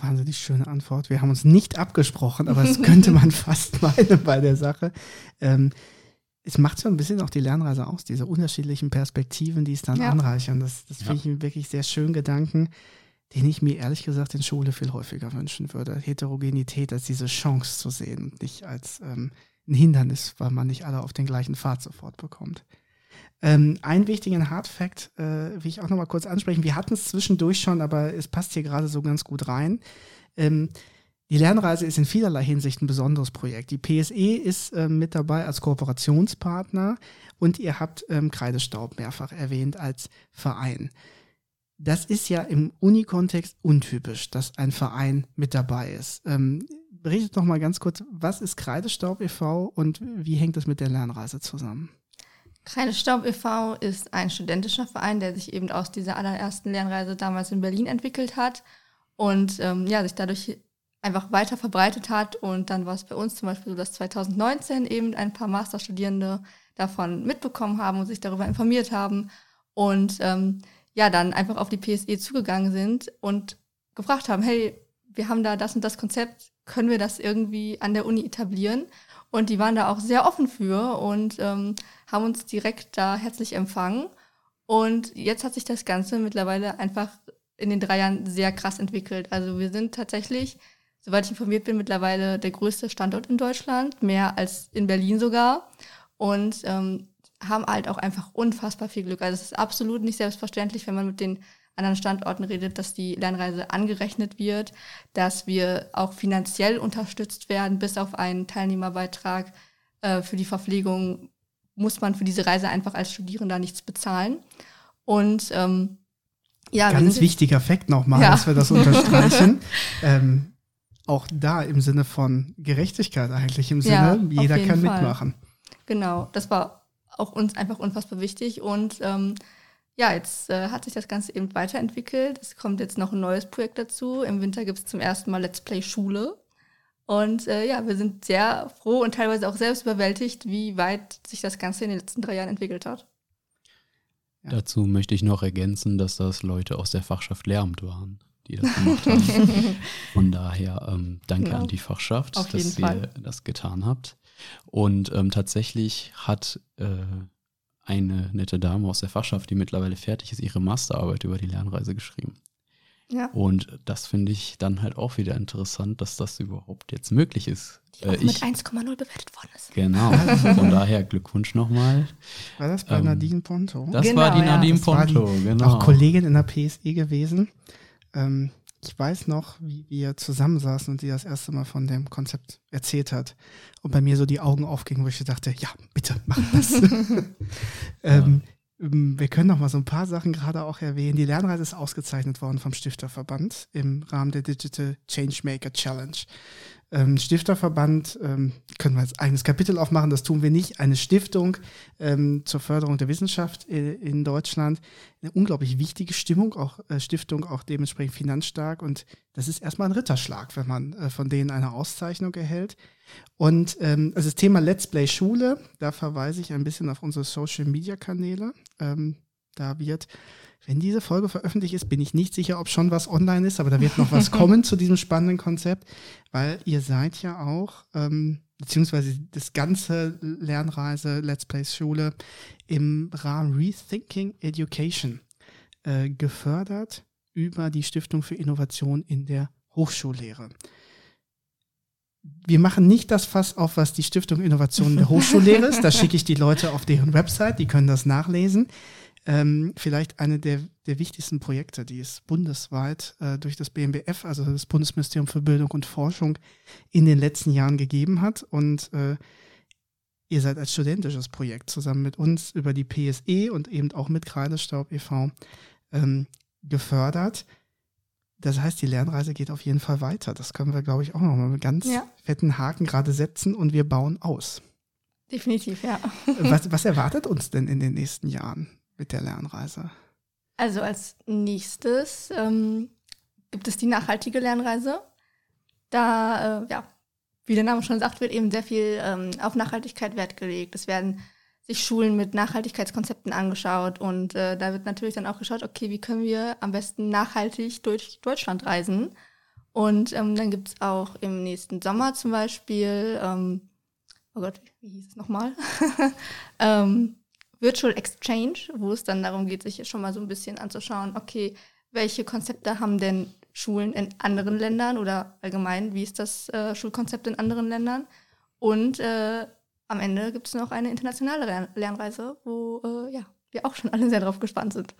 Wahnsinnig schöne Antwort. Wir haben uns nicht abgesprochen, aber das könnte man fast meinen bei der Sache. Ähm, es macht so ein bisschen auch die Lernreise aus, diese unterschiedlichen Perspektiven, die es dann ja. anreichern. Das, das ja. finde ich einen wirklich sehr schönen Gedanken den ich mir ehrlich gesagt in Schule viel häufiger wünschen würde. Heterogenität als diese Chance zu sehen und nicht als ähm, ein Hindernis, weil man nicht alle auf den gleichen Pfad sofort bekommt. Ähm, einen wichtigen Hardfact äh, will ich auch noch mal kurz ansprechen. Wir hatten es zwischendurch schon, aber es passt hier gerade so ganz gut rein. Ähm, die Lernreise ist in vielerlei Hinsicht ein besonderes Projekt. Die PSE ist äh, mit dabei als Kooperationspartner und ihr habt ähm, Kreidestaub mehrfach erwähnt als Verein das ist ja im Uni-Kontext untypisch, dass ein Verein mit dabei ist. Ähm, berichtet doch mal ganz kurz, was ist Kreidestaub e.V. und wie hängt das mit der Lernreise zusammen? Kreidestaub e.V. ist ein studentischer Verein, der sich eben aus dieser allerersten Lernreise damals in Berlin entwickelt hat und ähm, ja, sich dadurch einfach weiter verbreitet hat. Und dann war es bei uns zum Beispiel so, dass 2019 eben ein paar Masterstudierende davon mitbekommen haben und sich darüber informiert haben. Und ähm, ja, dann einfach auf die PSE zugegangen sind und gefragt haben, hey, wir haben da das und das Konzept, können wir das irgendwie an der Uni etablieren? Und die waren da auch sehr offen für und ähm, haben uns direkt da herzlich empfangen. Und jetzt hat sich das Ganze mittlerweile einfach in den drei Jahren sehr krass entwickelt. Also wir sind tatsächlich, soweit ich informiert bin, mittlerweile der größte Standort in Deutschland, mehr als in Berlin sogar. Und ähm, haben halt auch einfach unfassbar viel Glück. Also es ist absolut nicht selbstverständlich, wenn man mit den anderen Standorten redet, dass die Lernreise angerechnet wird, dass wir auch finanziell unterstützt werden, bis auf einen Teilnehmerbeitrag äh, für die Verpflegung muss man für diese Reise einfach als Studierender nichts bezahlen. Und ähm, ja, ganz wichtiger Fakt nochmal, ja. dass wir das unterstreichen. ähm, auch da im Sinne von Gerechtigkeit eigentlich, im Sinne, ja, jeder kann Fall. mitmachen. Genau, das war auch uns einfach unfassbar wichtig. Und ähm, ja, jetzt äh, hat sich das Ganze eben weiterentwickelt. Es kommt jetzt noch ein neues Projekt dazu. Im Winter gibt es zum ersten Mal Let's Play Schule. Und äh, ja, wir sind sehr froh und teilweise auch selbst überwältigt, wie weit sich das Ganze in den letzten drei Jahren entwickelt hat. Ja. Dazu möchte ich noch ergänzen, dass das Leute aus der Fachschaft Lehramt waren, die das gemacht haben. Von daher ähm, danke genau. an die Fachschaft, dass ihr das getan habt. Und ähm, tatsächlich hat äh, eine nette Dame aus der Fachschaft, die mittlerweile fertig ist, ihre Masterarbeit über die Lernreise geschrieben. Ja. Und das finde ich dann halt auch wieder interessant, dass das überhaupt jetzt möglich ist. Die auch äh, mit 1,0 bewertet worden ist. Genau. Von daher Glückwunsch nochmal. War das bei ähm, Nadine Ponto? Das genau, war die Nadine ja. Ponto, die, genau. Auch Kollegin in der PSE gewesen. Ähm, ich weiß noch, wie wir zusammensaßen und sie das erste Mal von dem Konzept erzählt hat. Und bei mir so die Augen aufgingen, wo ich dachte, ja, bitte, mach das. ähm, ähm, wir können noch mal so ein paar Sachen gerade auch erwähnen. Die Lernreise ist ausgezeichnet worden vom Stifterverband im Rahmen der Digital Changemaker Challenge. Ähm, Stifterverband, ähm, können wir als eigenes Kapitel aufmachen, das tun wir nicht, eine Stiftung ähm, zur Förderung der Wissenschaft äh, in Deutschland. Eine unglaublich wichtige Stimmung, auch äh, Stiftung, auch dementsprechend finanzstark. Und das ist erstmal ein Ritterschlag, wenn man äh, von denen eine Auszeichnung erhält. Und ähm, also das Thema Let's Play Schule, da verweise ich ein bisschen auf unsere Social-Media-Kanäle. Ähm, da wird wenn diese Folge veröffentlicht ist, bin ich nicht sicher, ob schon was online ist, aber da wird noch was kommen zu diesem spannenden Konzept, weil ihr seid ja auch, ähm, beziehungsweise das ganze Lernreise Let's Play Schule im Rahmen Rethinking Education äh, gefördert über die Stiftung für Innovation in der Hochschullehre. Wir machen nicht das Fass auf, was die Stiftung Innovation in der Hochschullehre ist. Da schicke ich die Leute auf deren Website, die können das nachlesen ähm, vielleicht eine der, der wichtigsten Projekte, die es bundesweit äh, durch das BMBF, also das Bundesministerium für Bildung und Forschung, in den letzten Jahren gegeben hat. Und äh, ihr seid als studentisches Projekt zusammen mit uns über die PSE und eben auch mit Kreidestaub e.V. Ähm, gefördert. Das heißt, die Lernreise geht auf jeden Fall weiter. Das können wir, glaube ich, auch nochmal mit ganz ja. fetten Haken gerade setzen und wir bauen aus. Definitiv, ja. Was, was erwartet uns denn in den nächsten Jahren? Mit der Lernreise? Also als nächstes ähm, gibt es die nachhaltige Lernreise. Da, äh, ja, wie der Name schon sagt, wird eben sehr viel ähm, auf Nachhaltigkeit Wert gelegt. Es werden sich Schulen mit Nachhaltigkeitskonzepten angeschaut und äh, da wird natürlich dann auch geschaut, okay, wie können wir am besten nachhaltig durch Deutschland reisen. Und ähm, dann gibt es auch im nächsten Sommer zum Beispiel, ähm, oh Gott, wie hieß es nochmal? ähm, Virtual Exchange, wo es dann darum geht, sich schon mal so ein bisschen anzuschauen, okay, welche Konzepte haben denn Schulen in anderen Ländern oder allgemein, wie ist das äh, Schulkonzept in anderen Ländern? Und äh, am Ende gibt es noch eine internationale Lernreise, wo äh, ja, wir auch schon alle sehr drauf gespannt sind.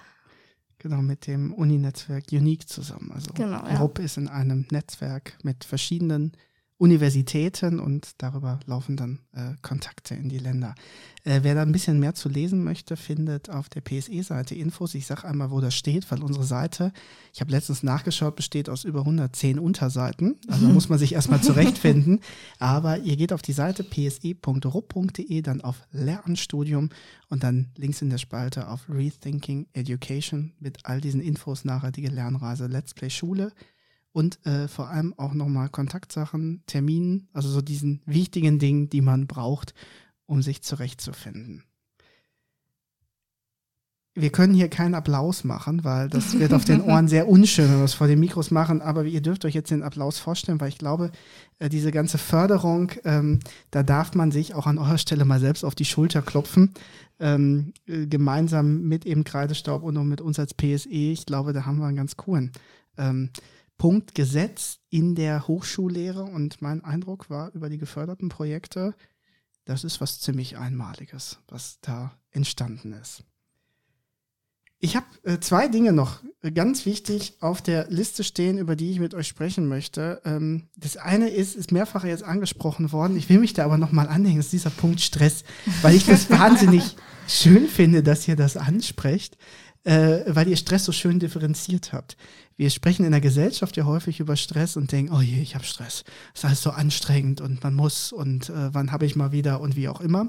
Genau, mit dem Uni-Netzwerk Unique zusammen. Also genau, ja. Ist in einem Netzwerk mit verschiedenen Universitäten und darüber laufen dann äh, Kontakte in die Länder. Äh, wer da ein bisschen mehr zu lesen möchte, findet auf der PSE-Seite Infos. Ich sage einmal, wo das steht, weil unsere Seite, ich habe letztens nachgeschaut, besteht aus über 110 Unterseiten. Also muss man sich erstmal zurechtfinden. Aber ihr geht auf die Seite pse.rupp.de, dann auf Lehramtsstudium und dann links in der Spalte auf Rethinking Education mit all diesen Infos nachhaltige Lernreise Let's Play Schule und äh, vor allem auch nochmal Kontaktsachen, Terminen, also so diesen wichtigen Dingen, die man braucht, um sich zurechtzufinden. Wir können hier keinen Applaus machen, weil das wird auf den Ohren sehr unschön, wenn wir es vor den Mikros machen. Aber ihr dürft euch jetzt den Applaus vorstellen, weil ich glaube, äh, diese ganze Förderung, ähm, da darf man sich auch an eurer Stelle mal selbst auf die Schulter klopfen. Ähm, äh, gemeinsam mit eben Kreidestaub und mit uns als PSE. Ich glaube, da haben wir einen ganz coolen. Ähm, Punkt gesetzt in der Hochschullehre und mein Eindruck war über die geförderten Projekte, das ist was ziemlich Einmaliges, was da entstanden ist. Ich habe äh, zwei Dinge noch ganz wichtig auf der Liste stehen, über die ich mit euch sprechen möchte. Ähm, das eine ist, ist mehrfach jetzt angesprochen worden. Ich will mich da aber nochmal anhängen, das ist dieser Punkt Stress, weil ich das wahnsinnig schön finde, dass ihr das ansprecht äh, weil ihr Stress so schön differenziert habt. Wir sprechen in der Gesellschaft ja häufig über Stress und denken, oh je, ich habe Stress. Das ist alles so anstrengend und man muss und äh, wann habe ich mal wieder und wie auch immer.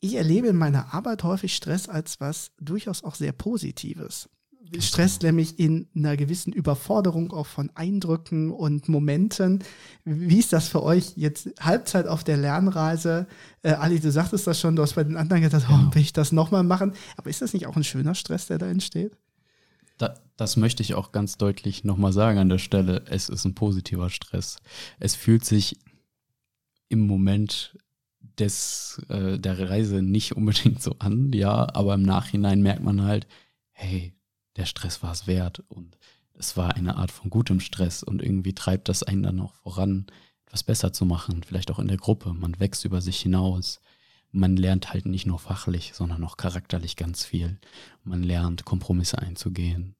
Ich erlebe in meiner Arbeit häufig Stress als was durchaus auch sehr Positives. Stress nämlich in einer gewissen Überforderung auch von Eindrücken und Momenten. Wie ist das für euch jetzt Halbzeit auf der Lernreise? Äh, Ali, du sagtest das schon, du hast bei den anderen gedacht, oh, genau. will ich das nochmal machen? Aber ist das nicht auch ein schöner Stress, der da entsteht? Da, das möchte ich auch ganz deutlich nochmal sagen an der Stelle. Es ist ein positiver Stress. Es fühlt sich im Moment des, äh, der Reise nicht unbedingt so an, ja, aber im Nachhinein merkt man halt, hey, der Stress war es wert und es war eine Art von gutem Stress und irgendwie treibt das einen dann auch voran, etwas besser zu machen, vielleicht auch in der Gruppe. Man wächst über sich hinaus. Man lernt halt nicht nur fachlich, sondern auch charakterlich ganz viel. Man lernt Kompromisse einzugehen.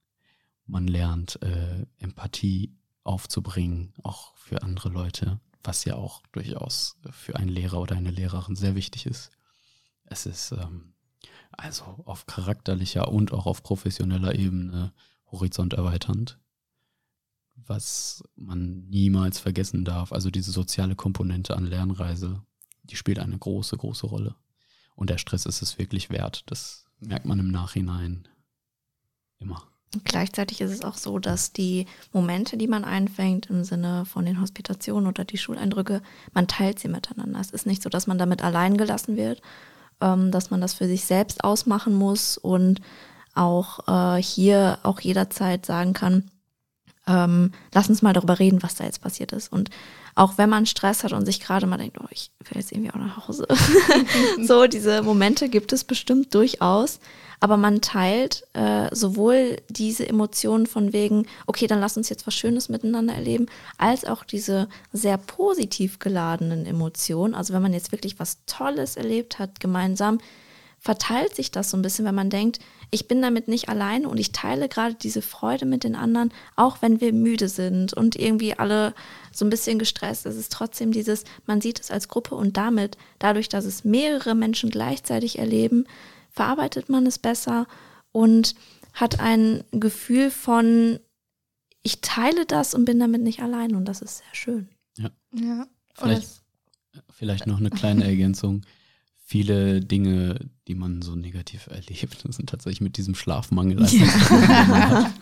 Man lernt äh, Empathie aufzubringen, auch für andere Leute, was ja auch durchaus für einen Lehrer oder eine Lehrerin sehr wichtig ist. Es ist ähm, also auf charakterlicher und auch auf professioneller Ebene horizont erweiternd. was man niemals vergessen darf, also diese soziale Komponente an Lernreise, die spielt eine große, große Rolle. Und der Stress ist es wirklich wert. Das merkt man im Nachhinein immer. Gleichzeitig ist es auch so, dass die Momente, die man einfängt im Sinne von den Hospitationen oder die Schuleindrücke, man teilt sie miteinander. Es ist nicht so, dass man damit allein gelassen wird, ähm, dass man das für sich selbst ausmachen muss und auch äh, hier auch jederzeit sagen kann, ähm, lass uns mal darüber reden, was da jetzt passiert ist. Und auch wenn man Stress hat und sich gerade mal denkt, oh, ich will jetzt irgendwie auch nach Hause. so, diese Momente gibt es bestimmt durchaus. Aber man teilt äh, sowohl diese Emotionen von wegen, okay, dann lass uns jetzt was Schönes miteinander erleben, als auch diese sehr positiv geladenen Emotionen. Also wenn man jetzt wirklich was Tolles erlebt hat gemeinsam, verteilt sich das so ein bisschen, wenn man denkt, ich bin damit nicht alleine und ich teile gerade diese Freude mit den anderen, auch wenn wir müde sind und irgendwie alle so ein bisschen gestresst. Es ist trotzdem dieses, man sieht es als Gruppe und damit, dadurch, dass es mehrere Menschen gleichzeitig erleben, verarbeitet man es besser und hat ein Gefühl von, ich teile das und bin damit nicht allein und das ist sehr schön. Ja. Ja. Vielleicht, vielleicht noch eine kleine Ergänzung viele Dinge, die man so negativ erlebt, sind tatsächlich mit diesem Schlafmangel. Ja.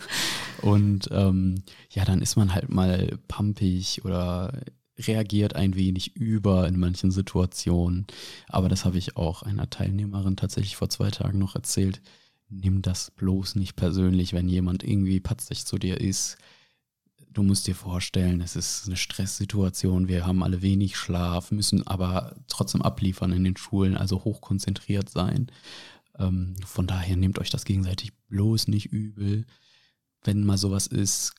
Und ähm, ja, dann ist man halt mal pumpig oder reagiert ein wenig über in manchen Situationen. Aber das habe ich auch einer Teilnehmerin tatsächlich vor zwei Tagen noch erzählt. Nimm das bloß nicht persönlich, wenn jemand irgendwie patzig zu dir ist Du musst dir vorstellen, es ist eine Stresssituation, wir haben alle wenig Schlaf, müssen aber trotzdem abliefern in den Schulen, also hochkonzentriert sein. Ähm, von daher nehmt euch das gegenseitig bloß nicht übel. Wenn mal sowas ist,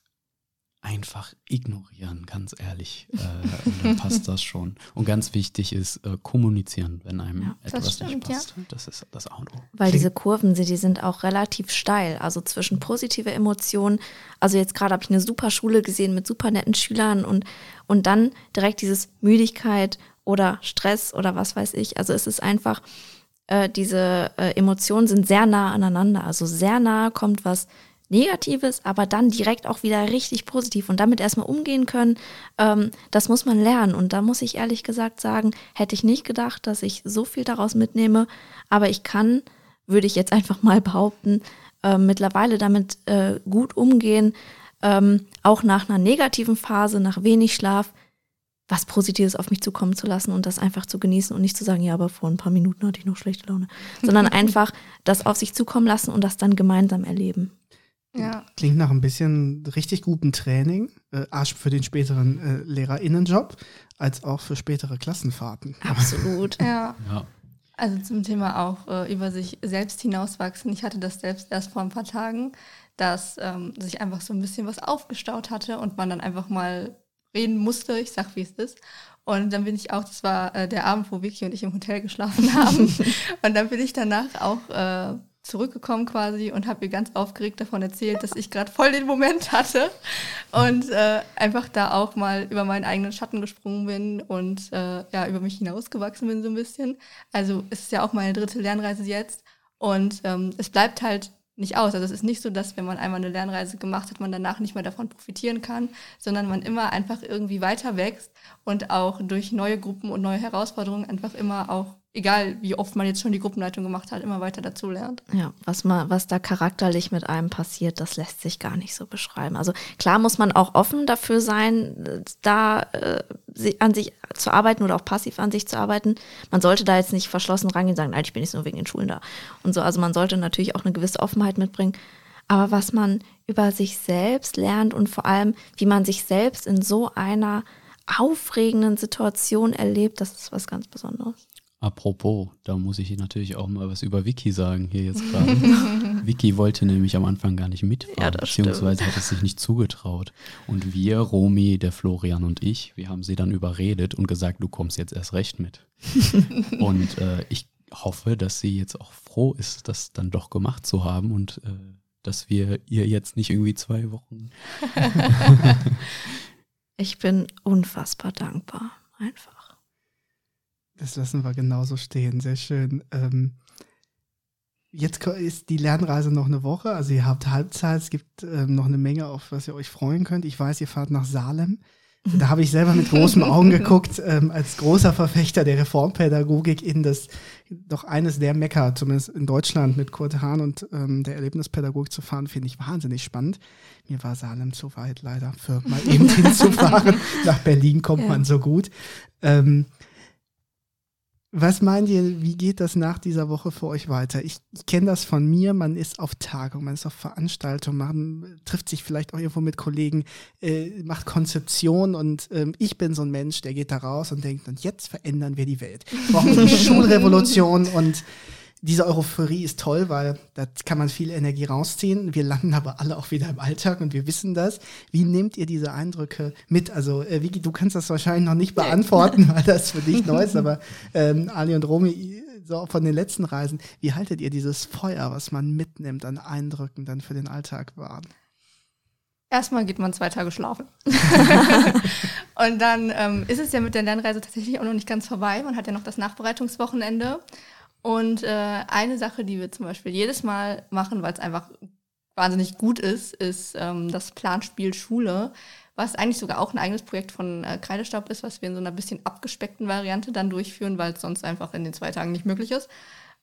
einfach ignorieren, ganz ehrlich. Äh, und dann passt das schon. Und ganz wichtig ist äh, kommunizieren, wenn einem ja, etwas stimmt, nicht passt. Ja. Das ist das A und O. Weil diese Kurven, die sind auch relativ steil. Also zwischen positive Emotionen, also jetzt gerade habe ich eine super Schule gesehen mit super netten Schülern und, und dann direkt dieses Müdigkeit oder Stress oder was weiß ich. Also es ist einfach, äh, diese äh, Emotionen sind sehr nah aneinander. Also sehr nah kommt was Negatives, aber dann direkt auch wieder richtig positiv und damit erstmal umgehen können, ähm, das muss man lernen. Und da muss ich ehrlich gesagt sagen, hätte ich nicht gedacht, dass ich so viel daraus mitnehme, aber ich kann, würde ich jetzt einfach mal behaupten, äh, mittlerweile damit äh, gut umgehen, ähm, auch nach einer negativen Phase, nach wenig Schlaf, was Positives auf mich zukommen zu lassen und das einfach zu genießen und nicht zu sagen, ja, aber vor ein paar Minuten hatte ich noch schlechte Laune, sondern einfach das auf sich zukommen lassen und das dann gemeinsam erleben. Ja. Klingt nach ein bisschen richtig gutem Training, äh, Arsch für den späteren äh, LehrerInnenjob, als auch für spätere Klassenfahrten. Absolut. ja. ja. Also zum Thema auch äh, über sich selbst hinauswachsen. Ich hatte das selbst erst vor ein paar Tagen, dass ähm, sich einfach so ein bisschen was aufgestaut hatte und man dann einfach mal reden musste. Ich sag, wie es ist. Und dann bin ich auch, das war äh, der Abend, wo Vicky und ich im Hotel geschlafen haben. und dann bin ich danach auch äh, zurückgekommen quasi und habe ihr ganz aufgeregt davon erzählt, dass ich gerade voll den Moment hatte und äh, einfach da auch mal über meinen eigenen Schatten gesprungen bin und äh, ja über mich hinausgewachsen bin so ein bisschen. Also es ist ja auch meine dritte Lernreise jetzt und ähm, es bleibt halt nicht aus. Also es ist nicht so, dass wenn man einmal eine Lernreise gemacht hat, man danach nicht mehr davon profitieren kann, sondern man immer einfach irgendwie weiter wächst und auch durch neue Gruppen und neue Herausforderungen einfach immer auch egal wie oft man jetzt schon die Gruppenleitung gemacht hat, immer weiter dazu lernt. Ja, was man, was da charakterlich mit einem passiert, das lässt sich gar nicht so beschreiben. Also klar muss man auch offen dafür sein, da äh, an sich zu arbeiten oder auch passiv an sich zu arbeiten. Man sollte da jetzt nicht verschlossen rangehen und sagen, nein, ich bin nicht nur wegen den Schulen da. Und so, also man sollte natürlich auch eine gewisse Offenheit mitbringen. Aber was man über sich selbst lernt und vor allem, wie man sich selbst in so einer aufregenden Situation erlebt, das ist was ganz Besonderes. Apropos, da muss ich natürlich auch mal was über Vicky sagen hier jetzt gerade. Vicky wollte nämlich am Anfang gar nicht mitfahren, ja, beziehungsweise stimmt. hat es sich nicht zugetraut. Und wir, Romy, der Florian und ich, wir haben sie dann überredet und gesagt, du kommst jetzt erst recht mit. und äh, ich hoffe, dass sie jetzt auch froh ist, das dann doch gemacht zu haben und äh, dass wir ihr jetzt nicht irgendwie zwei Wochen. ich bin unfassbar dankbar, einfach. Das lassen wir genauso stehen. Sehr schön. Ähm, jetzt ist die Lernreise noch eine Woche, also ihr habt Halbzeit, es gibt ähm, noch eine Menge, auf was ihr euch freuen könnt. Ich weiß, ihr fahrt nach Salem. Da habe ich selber mit großen Augen geguckt, ähm, als großer Verfechter der Reformpädagogik in das doch eines der Mecker, zumindest in Deutschland mit Kurt Hahn und ähm, der Erlebnispädagogik zu fahren, finde ich wahnsinnig spannend. Mir war Salem zu weit leider, für mal eben hinzufahren. Nach Berlin kommt ja. man so gut. Ähm, was meint ihr, wie geht das nach dieser Woche für euch weiter? Ich, ich kenne das von mir, man ist auf Tagung, man ist auf Veranstaltung, man trifft sich vielleicht auch irgendwo mit Kollegen, äh, macht Konzeption und ähm, ich bin so ein Mensch, der geht da raus und denkt, und jetzt verändern wir die Welt. Wir brauchen die Schulrevolution und diese Euphorie ist toll, weil da kann man viel Energie rausziehen. Wir landen aber alle auch wieder im Alltag und wir wissen das. Wie nehmt ihr diese Eindrücke mit? Also, äh, Vicky, du kannst das wahrscheinlich noch nicht beantworten, weil das für dich neu ist, aber ähm, Ali und Romy, so von den letzten Reisen, wie haltet ihr dieses Feuer, was man mitnimmt an Eindrücken dann für den Alltag warm? Erstmal geht man zwei Tage schlafen. und dann ähm, ist es ja mit der Lernreise tatsächlich auch noch nicht ganz vorbei. Man hat ja noch das Nachbereitungswochenende. Und äh, eine Sache, die wir zum Beispiel jedes Mal machen, weil es einfach wahnsinnig gut ist, ist ähm, das Planspiel Schule, was eigentlich sogar auch ein eigenes Projekt von äh, Kreidestab ist, was wir in so einer bisschen abgespeckten Variante dann durchführen, weil es sonst einfach in den zwei Tagen nicht möglich ist,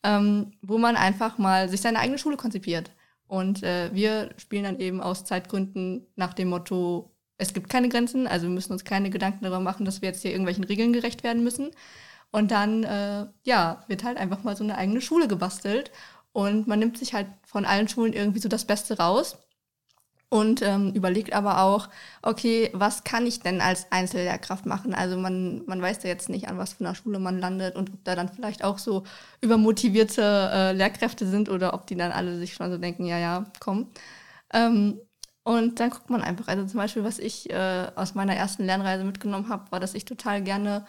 ähm, wo man einfach mal sich seine eigene Schule konzipiert. Und äh, wir spielen dann eben aus Zeitgründen nach dem Motto, es gibt keine Grenzen, also wir müssen uns keine Gedanken darüber machen, dass wir jetzt hier irgendwelchen Regeln gerecht werden müssen, und dann, äh, ja, wird halt einfach mal so eine eigene Schule gebastelt. Und man nimmt sich halt von allen Schulen irgendwie so das Beste raus und ähm, überlegt aber auch, okay, was kann ich denn als Einzellehrkraft machen? Also man, man weiß ja jetzt nicht, an was für einer Schule man landet und ob da dann vielleicht auch so übermotivierte äh, Lehrkräfte sind oder ob die dann alle sich schon so denken, ja, ja, komm. Ähm, und dann guckt man einfach, also zum Beispiel, was ich äh, aus meiner ersten Lernreise mitgenommen habe, war, dass ich total gerne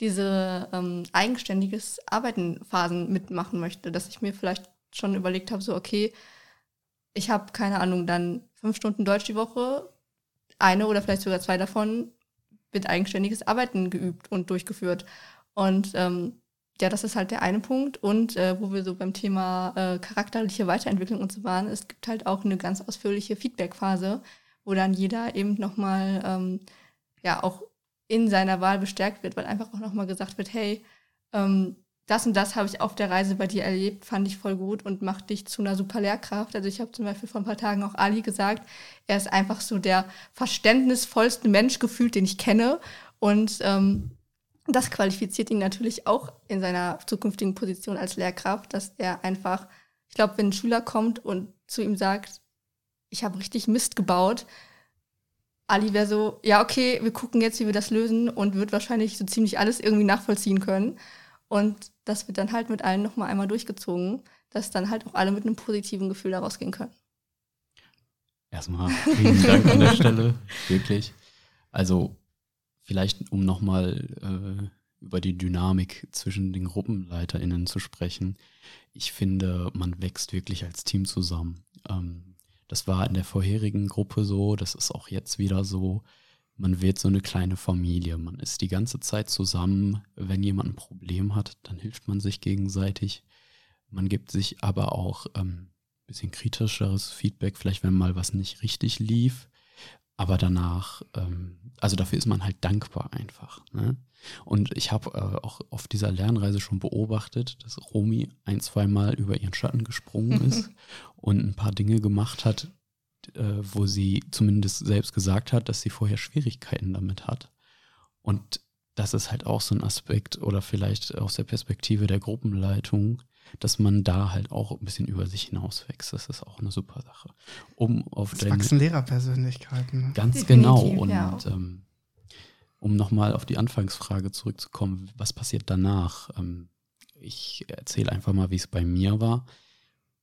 diese ähm, eigenständiges Arbeitenphasen mitmachen möchte, dass ich mir vielleicht schon überlegt habe, so okay, ich habe keine Ahnung, dann fünf Stunden Deutsch die Woche, eine oder vielleicht sogar zwei davon wird eigenständiges Arbeiten geübt und durchgeführt. Und ähm, ja, das ist halt der eine Punkt. Und äh, wo wir so beim Thema äh, charakterliche Weiterentwicklung und so waren, es gibt halt auch eine ganz ausführliche Feedback-Phase, wo dann jeder eben nochmal ähm, ja auch in seiner Wahl bestärkt wird, weil einfach auch nochmal gesagt wird, hey, ähm, das und das habe ich auf der Reise bei dir erlebt, fand ich voll gut und macht dich zu einer super Lehrkraft. Also ich habe zum Beispiel vor ein paar Tagen auch Ali gesagt, er ist einfach so der verständnisvollste Mensch gefühlt, den ich kenne. Und ähm, das qualifiziert ihn natürlich auch in seiner zukünftigen Position als Lehrkraft, dass er einfach, ich glaube, wenn ein Schüler kommt und zu ihm sagt, ich habe richtig Mist gebaut, Ali wäre so, ja, okay, wir gucken jetzt, wie wir das lösen und wird wahrscheinlich so ziemlich alles irgendwie nachvollziehen können. Und das wird dann halt mit allen nochmal einmal durchgezogen, dass dann halt auch alle mit einem positiven Gefühl da rausgehen können. Erstmal vielen Dank an der Stelle, wirklich. Also vielleicht, um nochmal äh, über die Dynamik zwischen den GruppenleiterInnen zu sprechen. Ich finde, man wächst wirklich als Team zusammen. Ähm, das war in der vorherigen Gruppe so, das ist auch jetzt wieder so. Man wird so eine kleine Familie. Man ist die ganze Zeit zusammen. Wenn jemand ein Problem hat, dann hilft man sich gegenseitig. Man gibt sich aber auch ähm, bisschen kritischeres Feedback, vielleicht wenn mal was nicht richtig lief. Aber danach, ähm, also dafür ist man halt dankbar einfach. Ne? Und ich habe äh, auch auf dieser Lernreise schon beobachtet, dass Romy ein, zweimal über ihren Schatten gesprungen ist und ein paar Dinge gemacht hat, äh, wo sie zumindest selbst gesagt hat, dass sie vorher Schwierigkeiten damit hat. Und das ist halt auch so ein Aspekt oder vielleicht aus der Perspektive der Gruppenleitung, dass man da halt auch ein bisschen über sich hinauswächst. Das ist auch eine super Sache. Um auf das wachsen Lehrerpersönlichkeiten. Ne? Ganz genau. Und ja. ähm, um nochmal auf die Anfangsfrage zurückzukommen, was passiert danach? Ähm, ich erzähle einfach mal, wie es bei mir war.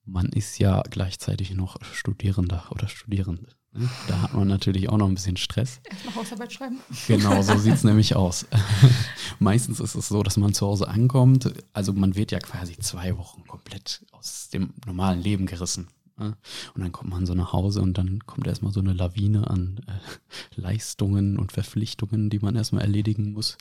Man ist ja gleichzeitig noch Studierender oder Studierende. Ne? Da hat man natürlich auch noch ein bisschen Stress. Erstmal Hausarbeit schreiben. Genau, so sieht es nämlich aus. Meistens ist es so, dass man zu Hause ankommt. Also man wird ja quasi zwei Wochen komplett aus dem normalen Leben gerissen. Und dann kommt man so nach Hause und dann kommt erstmal so eine Lawine an äh, Leistungen und Verpflichtungen, die man erstmal erledigen muss,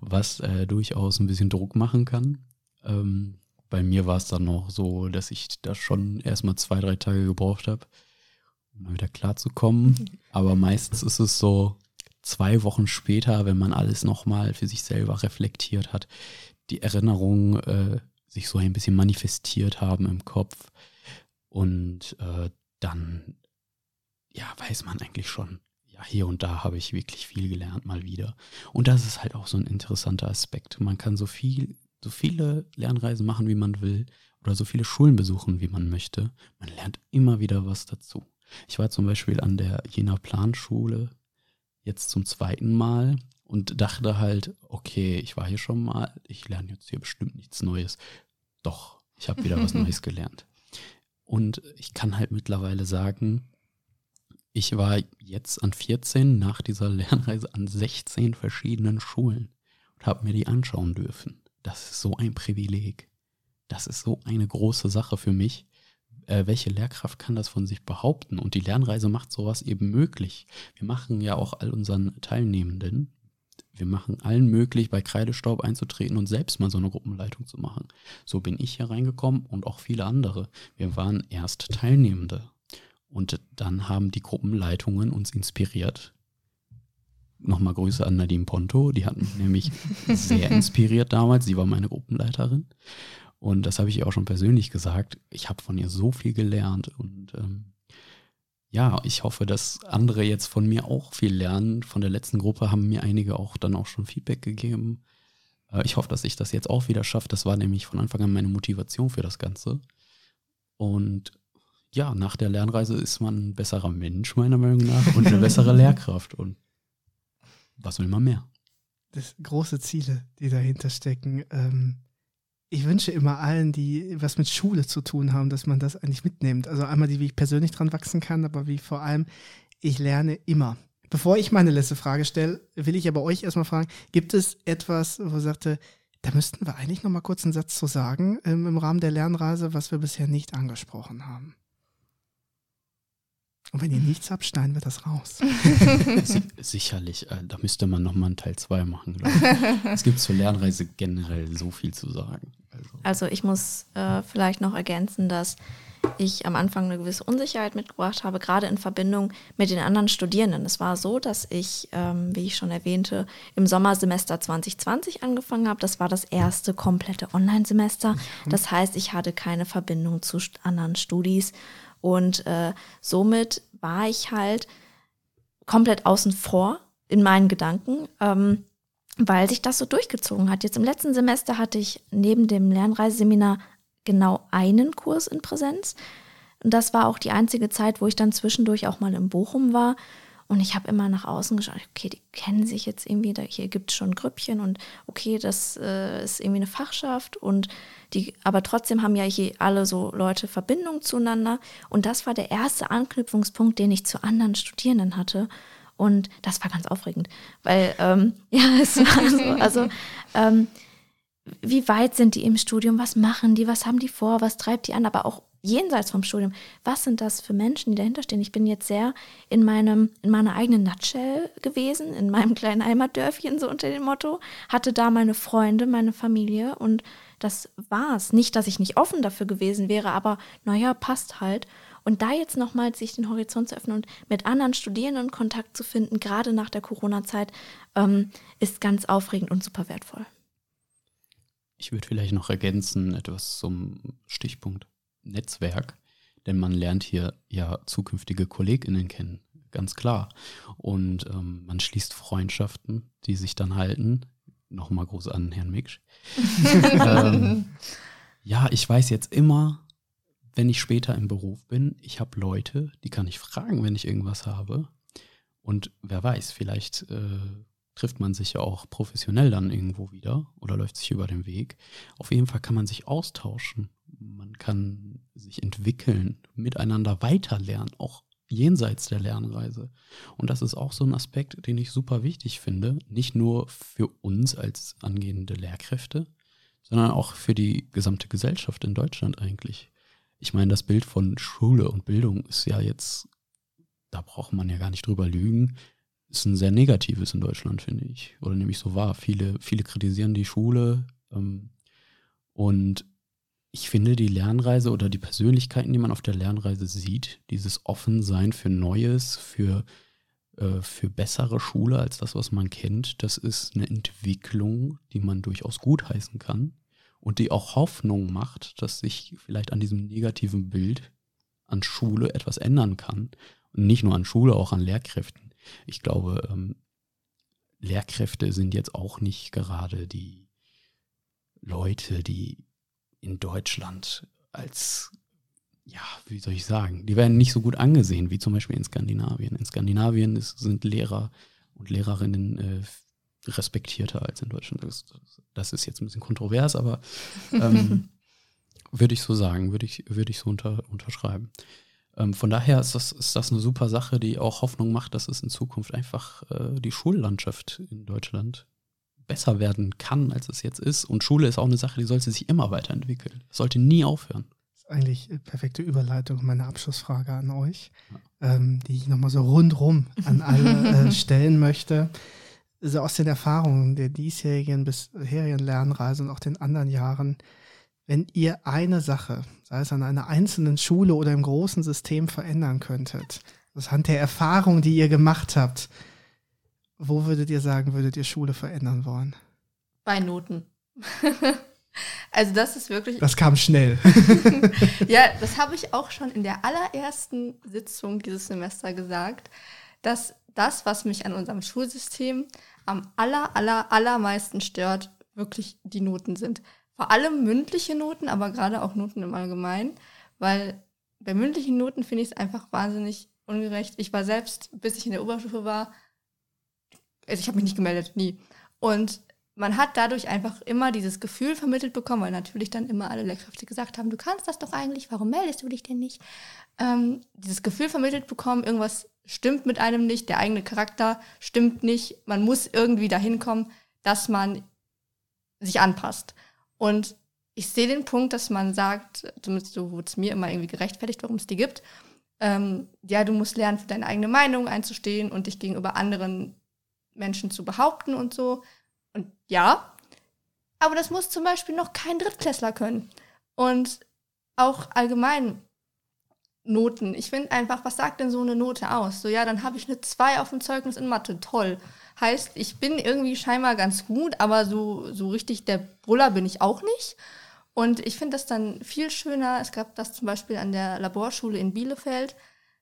was äh, durchaus ein bisschen Druck machen kann. Ähm, bei mir war es dann noch so, dass ich da schon erstmal zwei, drei Tage gebraucht habe, mal wieder klarzukommen. Aber meistens ist es so, zwei Wochen später, wenn man alles nochmal für sich selber reflektiert hat, die Erinnerungen äh, sich so ein bisschen manifestiert haben im Kopf. Und äh, dann, ja, weiß man eigentlich schon, ja, hier und da habe ich wirklich viel gelernt mal wieder. Und das ist halt auch so ein interessanter Aspekt. Man kann so viel, so viele Lernreisen machen, wie man will, oder so viele Schulen besuchen, wie man möchte. Man lernt immer wieder was dazu. Ich war zum Beispiel an der Jena Planschule jetzt zum zweiten Mal und dachte halt, okay, ich war hier schon mal, ich lerne jetzt hier bestimmt nichts Neues. Doch, ich habe wieder was Neues gelernt. Und ich kann halt mittlerweile sagen, ich war jetzt an 14 nach dieser Lernreise an 16 verschiedenen Schulen und habe mir die anschauen dürfen. Das ist so ein Privileg. Das ist so eine große Sache für mich. Äh, welche Lehrkraft kann das von sich behaupten? Und die Lernreise macht sowas eben möglich. Wir machen ja auch all unseren Teilnehmenden, wir machen allen möglich, bei Kreidestaub einzutreten und selbst mal so eine Gruppenleitung zu machen. So bin ich hier reingekommen und auch viele andere. Wir waren erst Teilnehmende. Und dann haben die Gruppenleitungen uns inspiriert. Nochmal Grüße an Nadine Ponto, die hat mich nämlich sehr inspiriert damals. Sie war meine Gruppenleiterin. Und das habe ich ihr auch schon persönlich gesagt. Ich habe von ihr so viel gelernt und ähm, ja, ich hoffe, dass andere jetzt von mir auch viel lernen. Von der letzten Gruppe haben mir einige auch dann auch schon Feedback gegeben. Äh, ich hoffe, dass ich das jetzt auch wieder schaffe. Das war nämlich von Anfang an meine Motivation für das Ganze. Und ja, nach der Lernreise ist man ein besserer Mensch, meiner Meinung nach, und eine bessere Lehrkraft. Und was will man mehr? Das große Ziele, die dahinter stecken. Ähm, ich wünsche immer allen, die was mit Schule zu tun haben, dass man das eigentlich mitnimmt. Also einmal die, wie ich persönlich dran wachsen kann, aber wie vor allem, ich lerne immer. Bevor ich meine letzte Frage stelle, will ich aber euch erstmal fragen, gibt es etwas, wo sagte, da müssten wir eigentlich noch mal kurz einen Satz zu sagen ähm, im Rahmen der Lernreise, was wir bisher nicht angesprochen haben? Und wenn ihr nichts habt, schneiden wir das raus. Sicherlich, äh, da müsste man nochmal einen Teil 2 machen, glaube ich. es gibt zur Lernreise generell so viel zu sagen. Also, also ich muss äh, vielleicht noch ergänzen, dass ich am Anfang eine gewisse Unsicherheit mitgebracht habe, gerade in Verbindung mit den anderen Studierenden. Es war so, dass ich, ähm, wie ich schon erwähnte, im Sommersemester 2020 angefangen habe. Das war das erste komplette Online-Semester. Das heißt, ich hatte keine Verbindung zu anderen Studis und äh, somit war ich halt komplett außen vor in meinen Gedanken, ähm, weil sich das so durchgezogen hat. Jetzt im letzten Semester hatte ich neben dem Lernreiseseminar genau einen Kurs in Präsenz. Und das war auch die einzige Zeit, wo ich dann zwischendurch auch mal in Bochum war. Und ich habe immer nach außen geschaut, okay, die kennen sich jetzt irgendwie, da, hier gibt es schon Grüppchen und okay, das äh, ist irgendwie eine Fachschaft und die, aber trotzdem haben ja hier alle so Leute Verbindung zueinander. Und das war der erste Anknüpfungspunkt, den ich zu anderen Studierenden hatte. Und das war ganz aufregend, weil, ähm, ja, es war so, also, ähm, wie weit sind die im Studium? Was machen die? Was haben die vor? Was treibt die an? Aber auch jenseits vom Studium, was sind das für Menschen, die dahinter stehen? Ich bin jetzt sehr in meinem, in meiner eigenen Nutshell gewesen, in meinem kleinen Heimatdörfchen, so unter dem Motto, hatte da meine Freunde, meine Familie und das war's. Nicht, dass ich nicht offen dafür gewesen wäre, aber naja, passt halt. Und da jetzt nochmal sich den Horizont zu öffnen und mit anderen Studierenden Kontakt zu finden, gerade nach der Corona-Zeit, ähm, ist ganz aufregend und super wertvoll. Ich würde vielleicht noch ergänzen, etwas zum Stichpunkt Netzwerk, denn man lernt hier ja zukünftige KollegInnen kennen, ganz klar. Und ähm, man schließt Freundschaften, die sich dann halten. Nochmal groß an Herrn Miksch. ähm, ja, ich weiß jetzt immer, wenn ich später im Beruf bin, ich habe Leute, die kann ich fragen, wenn ich irgendwas habe. Und wer weiß, vielleicht äh, trifft man sich ja auch professionell dann irgendwo wieder oder läuft sich über den Weg. Auf jeden Fall kann man sich austauschen man kann sich entwickeln, miteinander weiterlernen, auch jenseits der Lernreise. Und das ist auch so ein Aspekt, den ich super wichtig finde, nicht nur für uns als angehende Lehrkräfte, sondern auch für die gesamte Gesellschaft in Deutschland eigentlich. Ich meine, das Bild von Schule und Bildung ist ja jetzt, da braucht man ja gar nicht drüber lügen, ist ein sehr negatives in Deutschland, finde ich. Oder nämlich so wahr. Viele, viele kritisieren die Schule ähm, und ich finde die Lernreise oder die Persönlichkeiten, die man auf der Lernreise sieht, dieses Offensein für Neues, für, äh, für bessere Schule als das, was man kennt, das ist eine Entwicklung, die man durchaus gutheißen kann und die auch Hoffnung macht, dass sich vielleicht an diesem negativen Bild an Schule etwas ändern kann. Und nicht nur an Schule, auch an Lehrkräften. Ich glaube, ähm, Lehrkräfte sind jetzt auch nicht gerade die Leute, die in Deutschland als, ja, wie soll ich sagen, die werden nicht so gut angesehen wie zum Beispiel in Skandinavien. In Skandinavien ist, sind Lehrer und Lehrerinnen äh, respektierter als in Deutschland. Das, das, ist jetzt ein bisschen kontrovers, aber ähm, würde ich so sagen, würde ich, würde ich so unter, unterschreiben. Ähm, von daher ist das, ist das eine super Sache, die auch Hoffnung macht, dass es in Zukunft einfach äh, die Schullandschaft in Deutschland besser werden kann, als es jetzt ist. Und Schule ist auch eine Sache, die sollte sich immer weiterentwickeln. Sollte nie aufhören. Das ist eigentlich eine perfekte Überleitung, meine Abschlussfrage an euch, ja. ähm, die ich nochmal so rundrum an alle äh, stellen möchte. Also aus den Erfahrungen der diesjährigen bisherigen Lernreise und auch den anderen Jahren, wenn ihr eine Sache, sei es an einer einzelnen Schule oder im großen System verändern könntet, anhand der Erfahrung, die ihr gemacht habt, wo würdet ihr sagen, würdet ihr Schule verändern wollen? Bei Noten. also das ist wirklich. Das kam schnell. ja, das habe ich auch schon in der allerersten Sitzung dieses Semester gesagt, dass das, was mich an unserem Schulsystem am aller, aller, allermeisten stört, wirklich die Noten sind. Vor allem mündliche Noten, aber gerade auch Noten im Allgemeinen, weil bei mündlichen Noten finde ich es einfach wahnsinnig ungerecht. Ich war selbst, bis ich in der Oberstufe war, also ich habe mich nicht gemeldet, nie. Und man hat dadurch einfach immer dieses Gefühl vermittelt bekommen, weil natürlich dann immer alle Lehrkräfte gesagt haben, du kannst das doch eigentlich, warum meldest du dich denn nicht? Ähm, dieses Gefühl vermittelt bekommen, irgendwas stimmt mit einem nicht, der eigene Charakter stimmt nicht, man muss irgendwie dahin kommen, dass man sich anpasst. Und ich sehe den Punkt, dass man sagt, zumindest so wurde es mir immer irgendwie gerechtfertigt, warum es die gibt, ähm, ja, du musst lernen, für deine eigene Meinung einzustehen und dich gegenüber anderen Menschen zu behaupten und so. Und ja, aber das muss zum Beispiel noch kein Drittklässler können. Und auch allgemein Noten. Ich finde einfach, was sagt denn so eine Note aus? So, ja, dann habe ich eine 2 auf dem Zeugnis in Mathe. Toll. Heißt, ich bin irgendwie scheinbar ganz gut, aber so, so richtig der Brüller bin ich auch nicht. Und ich finde das dann viel schöner. Es gab das zum Beispiel an der Laborschule in Bielefeld,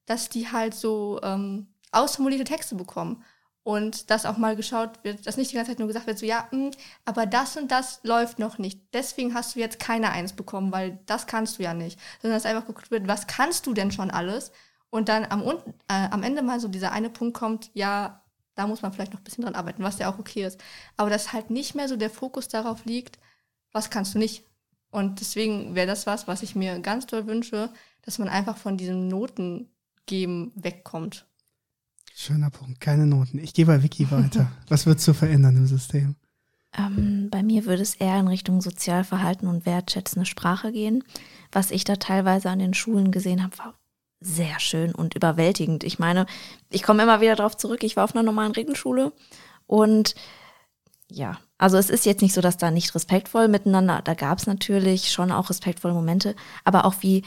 dass die halt so ähm, ausformulierte Texte bekommen und dass auch mal geschaut wird, dass nicht die ganze Zeit nur gesagt wird, so ja, mh, hm, aber das und das läuft noch nicht. Deswegen hast du jetzt keine Eins bekommen, weil das kannst du ja nicht. Sondern dass einfach geguckt wird, was kannst du denn schon alles? Und dann am, äh, am Ende mal so dieser eine Punkt kommt, ja, da muss man vielleicht noch ein bisschen dran arbeiten, was ja auch okay ist. Aber dass halt nicht mehr so der Fokus darauf liegt, was kannst du nicht. Und deswegen wäre das was, was ich mir ganz doll wünsche, dass man einfach von diesem Notengeben wegkommt. Schöner Punkt. Keine Noten. Ich gehe bei Vicky weiter. Was würdest du verändern im System? Ähm, bei mir würde es eher in Richtung Sozialverhalten und wertschätzende Sprache gehen. Was ich da teilweise an den Schulen gesehen habe, war sehr schön und überwältigend. Ich meine, ich komme immer wieder darauf zurück. Ich war auf einer normalen Regelschule und ja, also es ist jetzt nicht so, dass da nicht respektvoll miteinander, da gab es natürlich schon auch respektvolle Momente, aber auch wie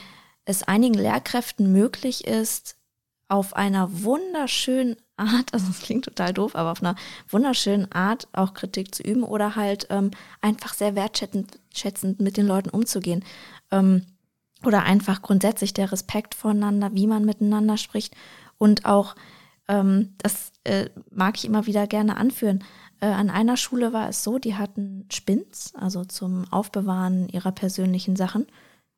es einigen Lehrkräften möglich ist, auf einer wunderschönen Art, also es klingt total doof, aber auf einer wunderschönen Art auch Kritik zu üben oder halt ähm, einfach sehr wertschätzend schätzend mit den Leuten umzugehen. Ähm, oder einfach grundsätzlich der Respekt voneinander, wie man miteinander spricht und auch, ähm, das äh, mag ich immer wieder gerne anführen. Äh, an einer Schule war es so, die hatten Spins, also zum Aufbewahren ihrer persönlichen Sachen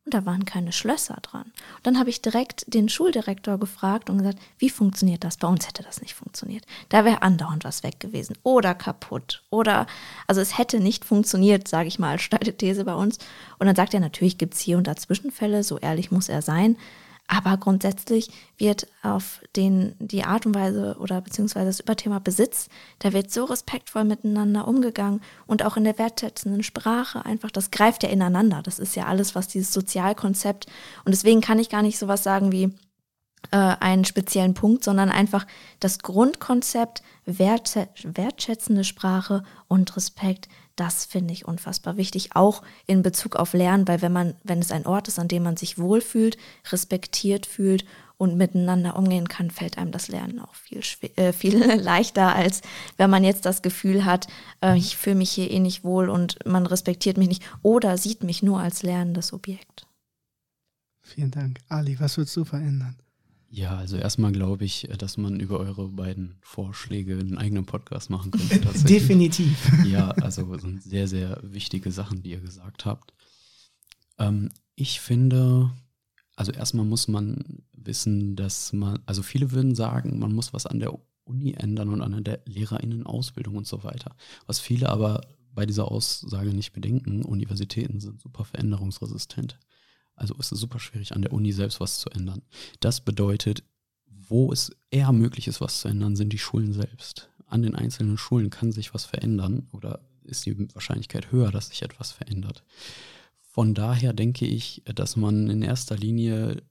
und da waren keine Schlösser dran. Und dann habe ich direkt den Schuldirektor gefragt und gesagt, wie funktioniert das? Bei uns hätte das nicht funktioniert. Da wäre andauernd was weg gewesen oder kaputt oder, also es hätte nicht funktioniert, sage ich mal steile These bei uns. Und dann sagt er, natürlich gibt es hier und da Zwischenfälle, so ehrlich muss er sein. Aber grundsätzlich wird auf den, die Art und Weise oder beziehungsweise das Überthema Besitz, da wird so respektvoll miteinander umgegangen und auch in der wertschätzenden Sprache einfach, das greift ja ineinander. Das ist ja alles, was dieses Sozialkonzept und deswegen kann ich gar nicht sowas sagen wie äh, einen speziellen Punkt, sondern einfach das Grundkonzept wertschätzende Sprache und Respekt, Das finde ich unfassbar wichtig, auch in Bezug auf Lernen, weil wenn man, wenn es ein Ort ist, an dem man sich wohlfühlt, respektiert fühlt und miteinander umgehen kann, fällt einem das Lernen auch viel, äh, viel leichter, als wenn man jetzt das Gefühl hat, äh, ich fühle mich hier eh nicht wohl und man respektiert mich nicht oder sieht mich nur als lernendes Objekt. Vielen Dank. Ali, was würdest du verändern? Ja, also erstmal glaube ich, dass man über eure beiden Vorschläge einen eigenen Podcast machen könnte. Definitiv. Ja, also sind sehr, sehr wichtige Sachen, die ihr gesagt habt. Ähm, ich finde, also erstmal muss man wissen, dass man, also viele würden sagen, man muss was an der Uni ändern und an der Lehrerinnenausbildung und so weiter. Was viele aber bei dieser Aussage nicht bedenken, Universitäten sind super veränderungsresistent. Also ist es super schwierig, an der Uni selbst was zu ändern. Das bedeutet, wo es eher möglich ist, was zu ändern, sind die Schulen selbst. An den einzelnen Schulen kann sich was verändern oder ist die Wahrscheinlichkeit höher, dass sich etwas verändert. Von daher denke ich, dass man in erster Linie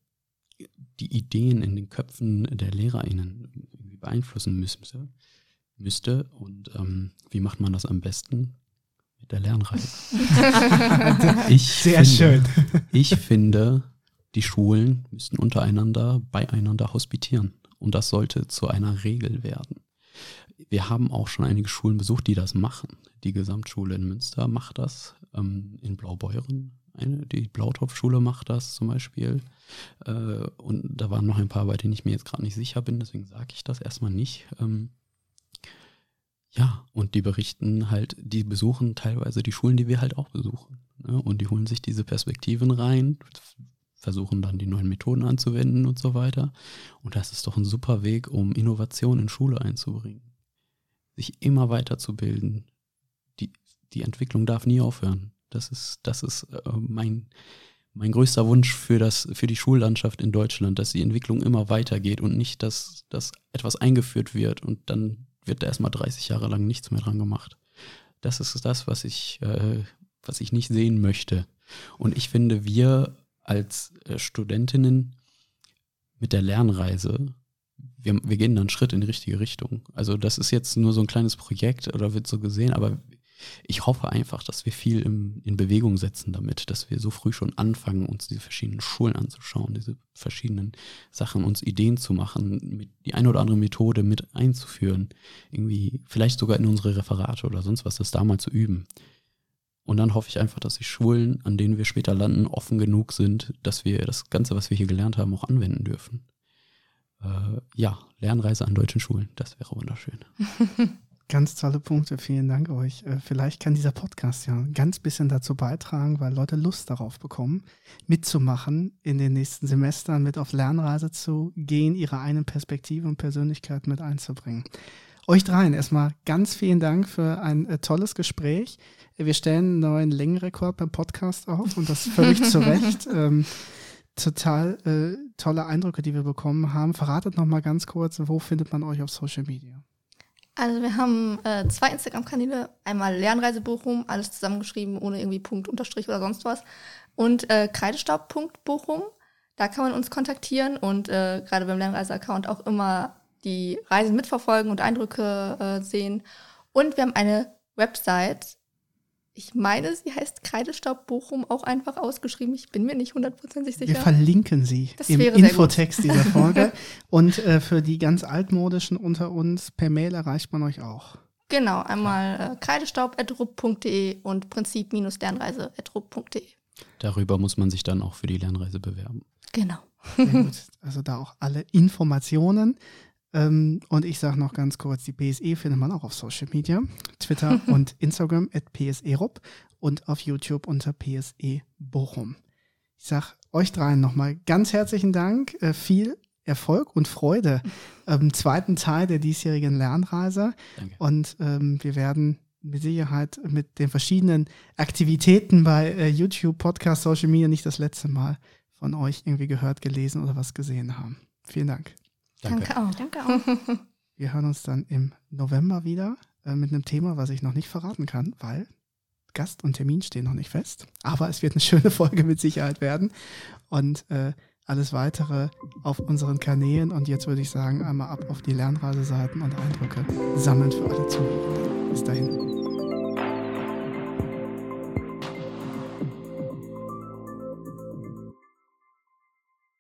die Ideen in den Köpfen der LehrerInnen beeinflussen müsste. müsste. Und ähm, wie macht man das am besten? Mit der Lernreise. ich Sehr finde, schön. ich finde, die Schulen müssen untereinander beieinander hospitieren. Und das sollte zu einer Regel werden. Wir haben auch schon einige Schulen besucht, die das machen. Die Gesamtschule in Münster macht das, ähm, in Blaubeuren. Eine, die Blautopfschule macht das zum Beispiel. Äh, und da waren noch ein paar, bei denen ich mir jetzt gerade nicht sicher bin, deswegen sage ich das erstmal nicht. Ähm, ja, und die berichten halt, die besuchen teilweise die Schulen, die wir halt auch besuchen. Ne? Und die holen sich diese Perspektiven rein, versuchen dann die neuen Methoden anzuwenden und so weiter. Und das ist doch ein super Weg, um Innovation in Schule einzubringen. Sich immer weiterzubilden. Die, die Entwicklung darf nie aufhören. Das ist, das ist äh, mein, mein größter Wunsch für, das, für die Schullandschaft in Deutschland, dass die Entwicklung immer weitergeht und nicht, dass, dass etwas eingeführt wird und dann wird da erstmal 30 Jahre lang nichts mehr dran gemacht. Das ist das, was ich, äh, was ich nicht sehen möchte. Und ich finde, wir als äh, Studentinnen mit der Lernreise, wir, wir gehen dann einen Schritt in die richtige Richtung. Also das ist jetzt nur so ein kleines Projekt oder wird so gesehen, aber ich hoffe einfach, dass wir viel im, in Bewegung setzen damit, dass wir so früh schon anfangen, uns diese verschiedenen Schulen anzuschauen, diese verschiedenen Sachen, uns Ideen zu machen, die eine oder andere Methode mit einzuführen, irgendwie vielleicht sogar in unsere Referate oder sonst was, das da mal zu üben. Und dann hoffe ich einfach, dass die Schulen, an denen wir später landen, offen genug sind, dass wir das Ganze, was wir hier gelernt haben, auch anwenden dürfen. Äh, ja, Lernreise an deutschen Schulen, das wäre wunderschön. Ganz tolle Punkte, vielen Dank euch. Äh, vielleicht kann dieser Podcast ja ein ganz bisschen dazu beitragen, weil Leute Lust darauf bekommen, mitzumachen, in den nächsten Semestern mit auf Lernreise zu gehen, ihre eigenen Perspektive und Persönlichkeit mit einzubringen. Euch dreien erstmal ganz vielen Dank für ein äh, tolles Gespräch. Wir stellen einen neuen Längenrekord beim Podcast auf und das völlig zu Recht. Ähm, total äh, tolle Eindrücke, die wir bekommen haben. Verratet noch mal ganz kurz, wo findet man euch auf Social Media? Also wir haben äh, zwei Instagram-Kanäle, einmal Lernreise Bochum, alles zusammengeschrieben, ohne irgendwie Punkt, Unterstrich oder sonst was. Und äh, Kreidestaub.bochum, da kann man uns kontaktieren und äh, gerade beim Lernreise-Account auch immer die Reisen mitverfolgen und Eindrücke äh, sehen. Und wir haben eine Website, ich meine, sie heißt Kreidestaub Bochum auch einfach ausgeschrieben. Ich bin mir nicht hundertprozentig sicher. Wir verlinken sie das im Infotext dieser Folge. Und äh, für die ganz altmodischen unter uns, per Mail erreicht man euch auch. Genau, einmal äh, kreidestaub.rupp.de und prinzip-lernreise.rupp.de. Darüber muss man sich dann auch für die Lernreise bewerben. Genau. Sehr gut. Also da auch alle Informationen. Ähm, und ich sage noch ganz kurz, die PSE findet man auch auf Social Media, Twitter und Instagram at PSERUP und auf YouTube unter PSE Bochum. Ich sage euch dreien nochmal ganz herzlichen Dank, äh, viel Erfolg und Freude im zweiten Teil der diesjährigen Lernreise. Danke. Und ähm, wir werden mit Sicherheit mit den verschiedenen Aktivitäten bei äh, YouTube, Podcast, Social Media nicht das letzte Mal von euch irgendwie gehört, gelesen oder was gesehen haben. Vielen Dank. Danke, Danke auch. Danke auch. Wir hören uns dann im November wieder äh, mit einem Thema, was ich noch nicht verraten kann, weil Gast und Termin stehen noch nicht fest. Aber es wird eine schöne Folge mit Sicherheit werden. Und äh, alles weitere auf unseren Kanälen. Und jetzt würde ich sagen, einmal ab auf die Lernreiseseiten und Eindrücke sammeln für alle Zuhörer. Bis dahin.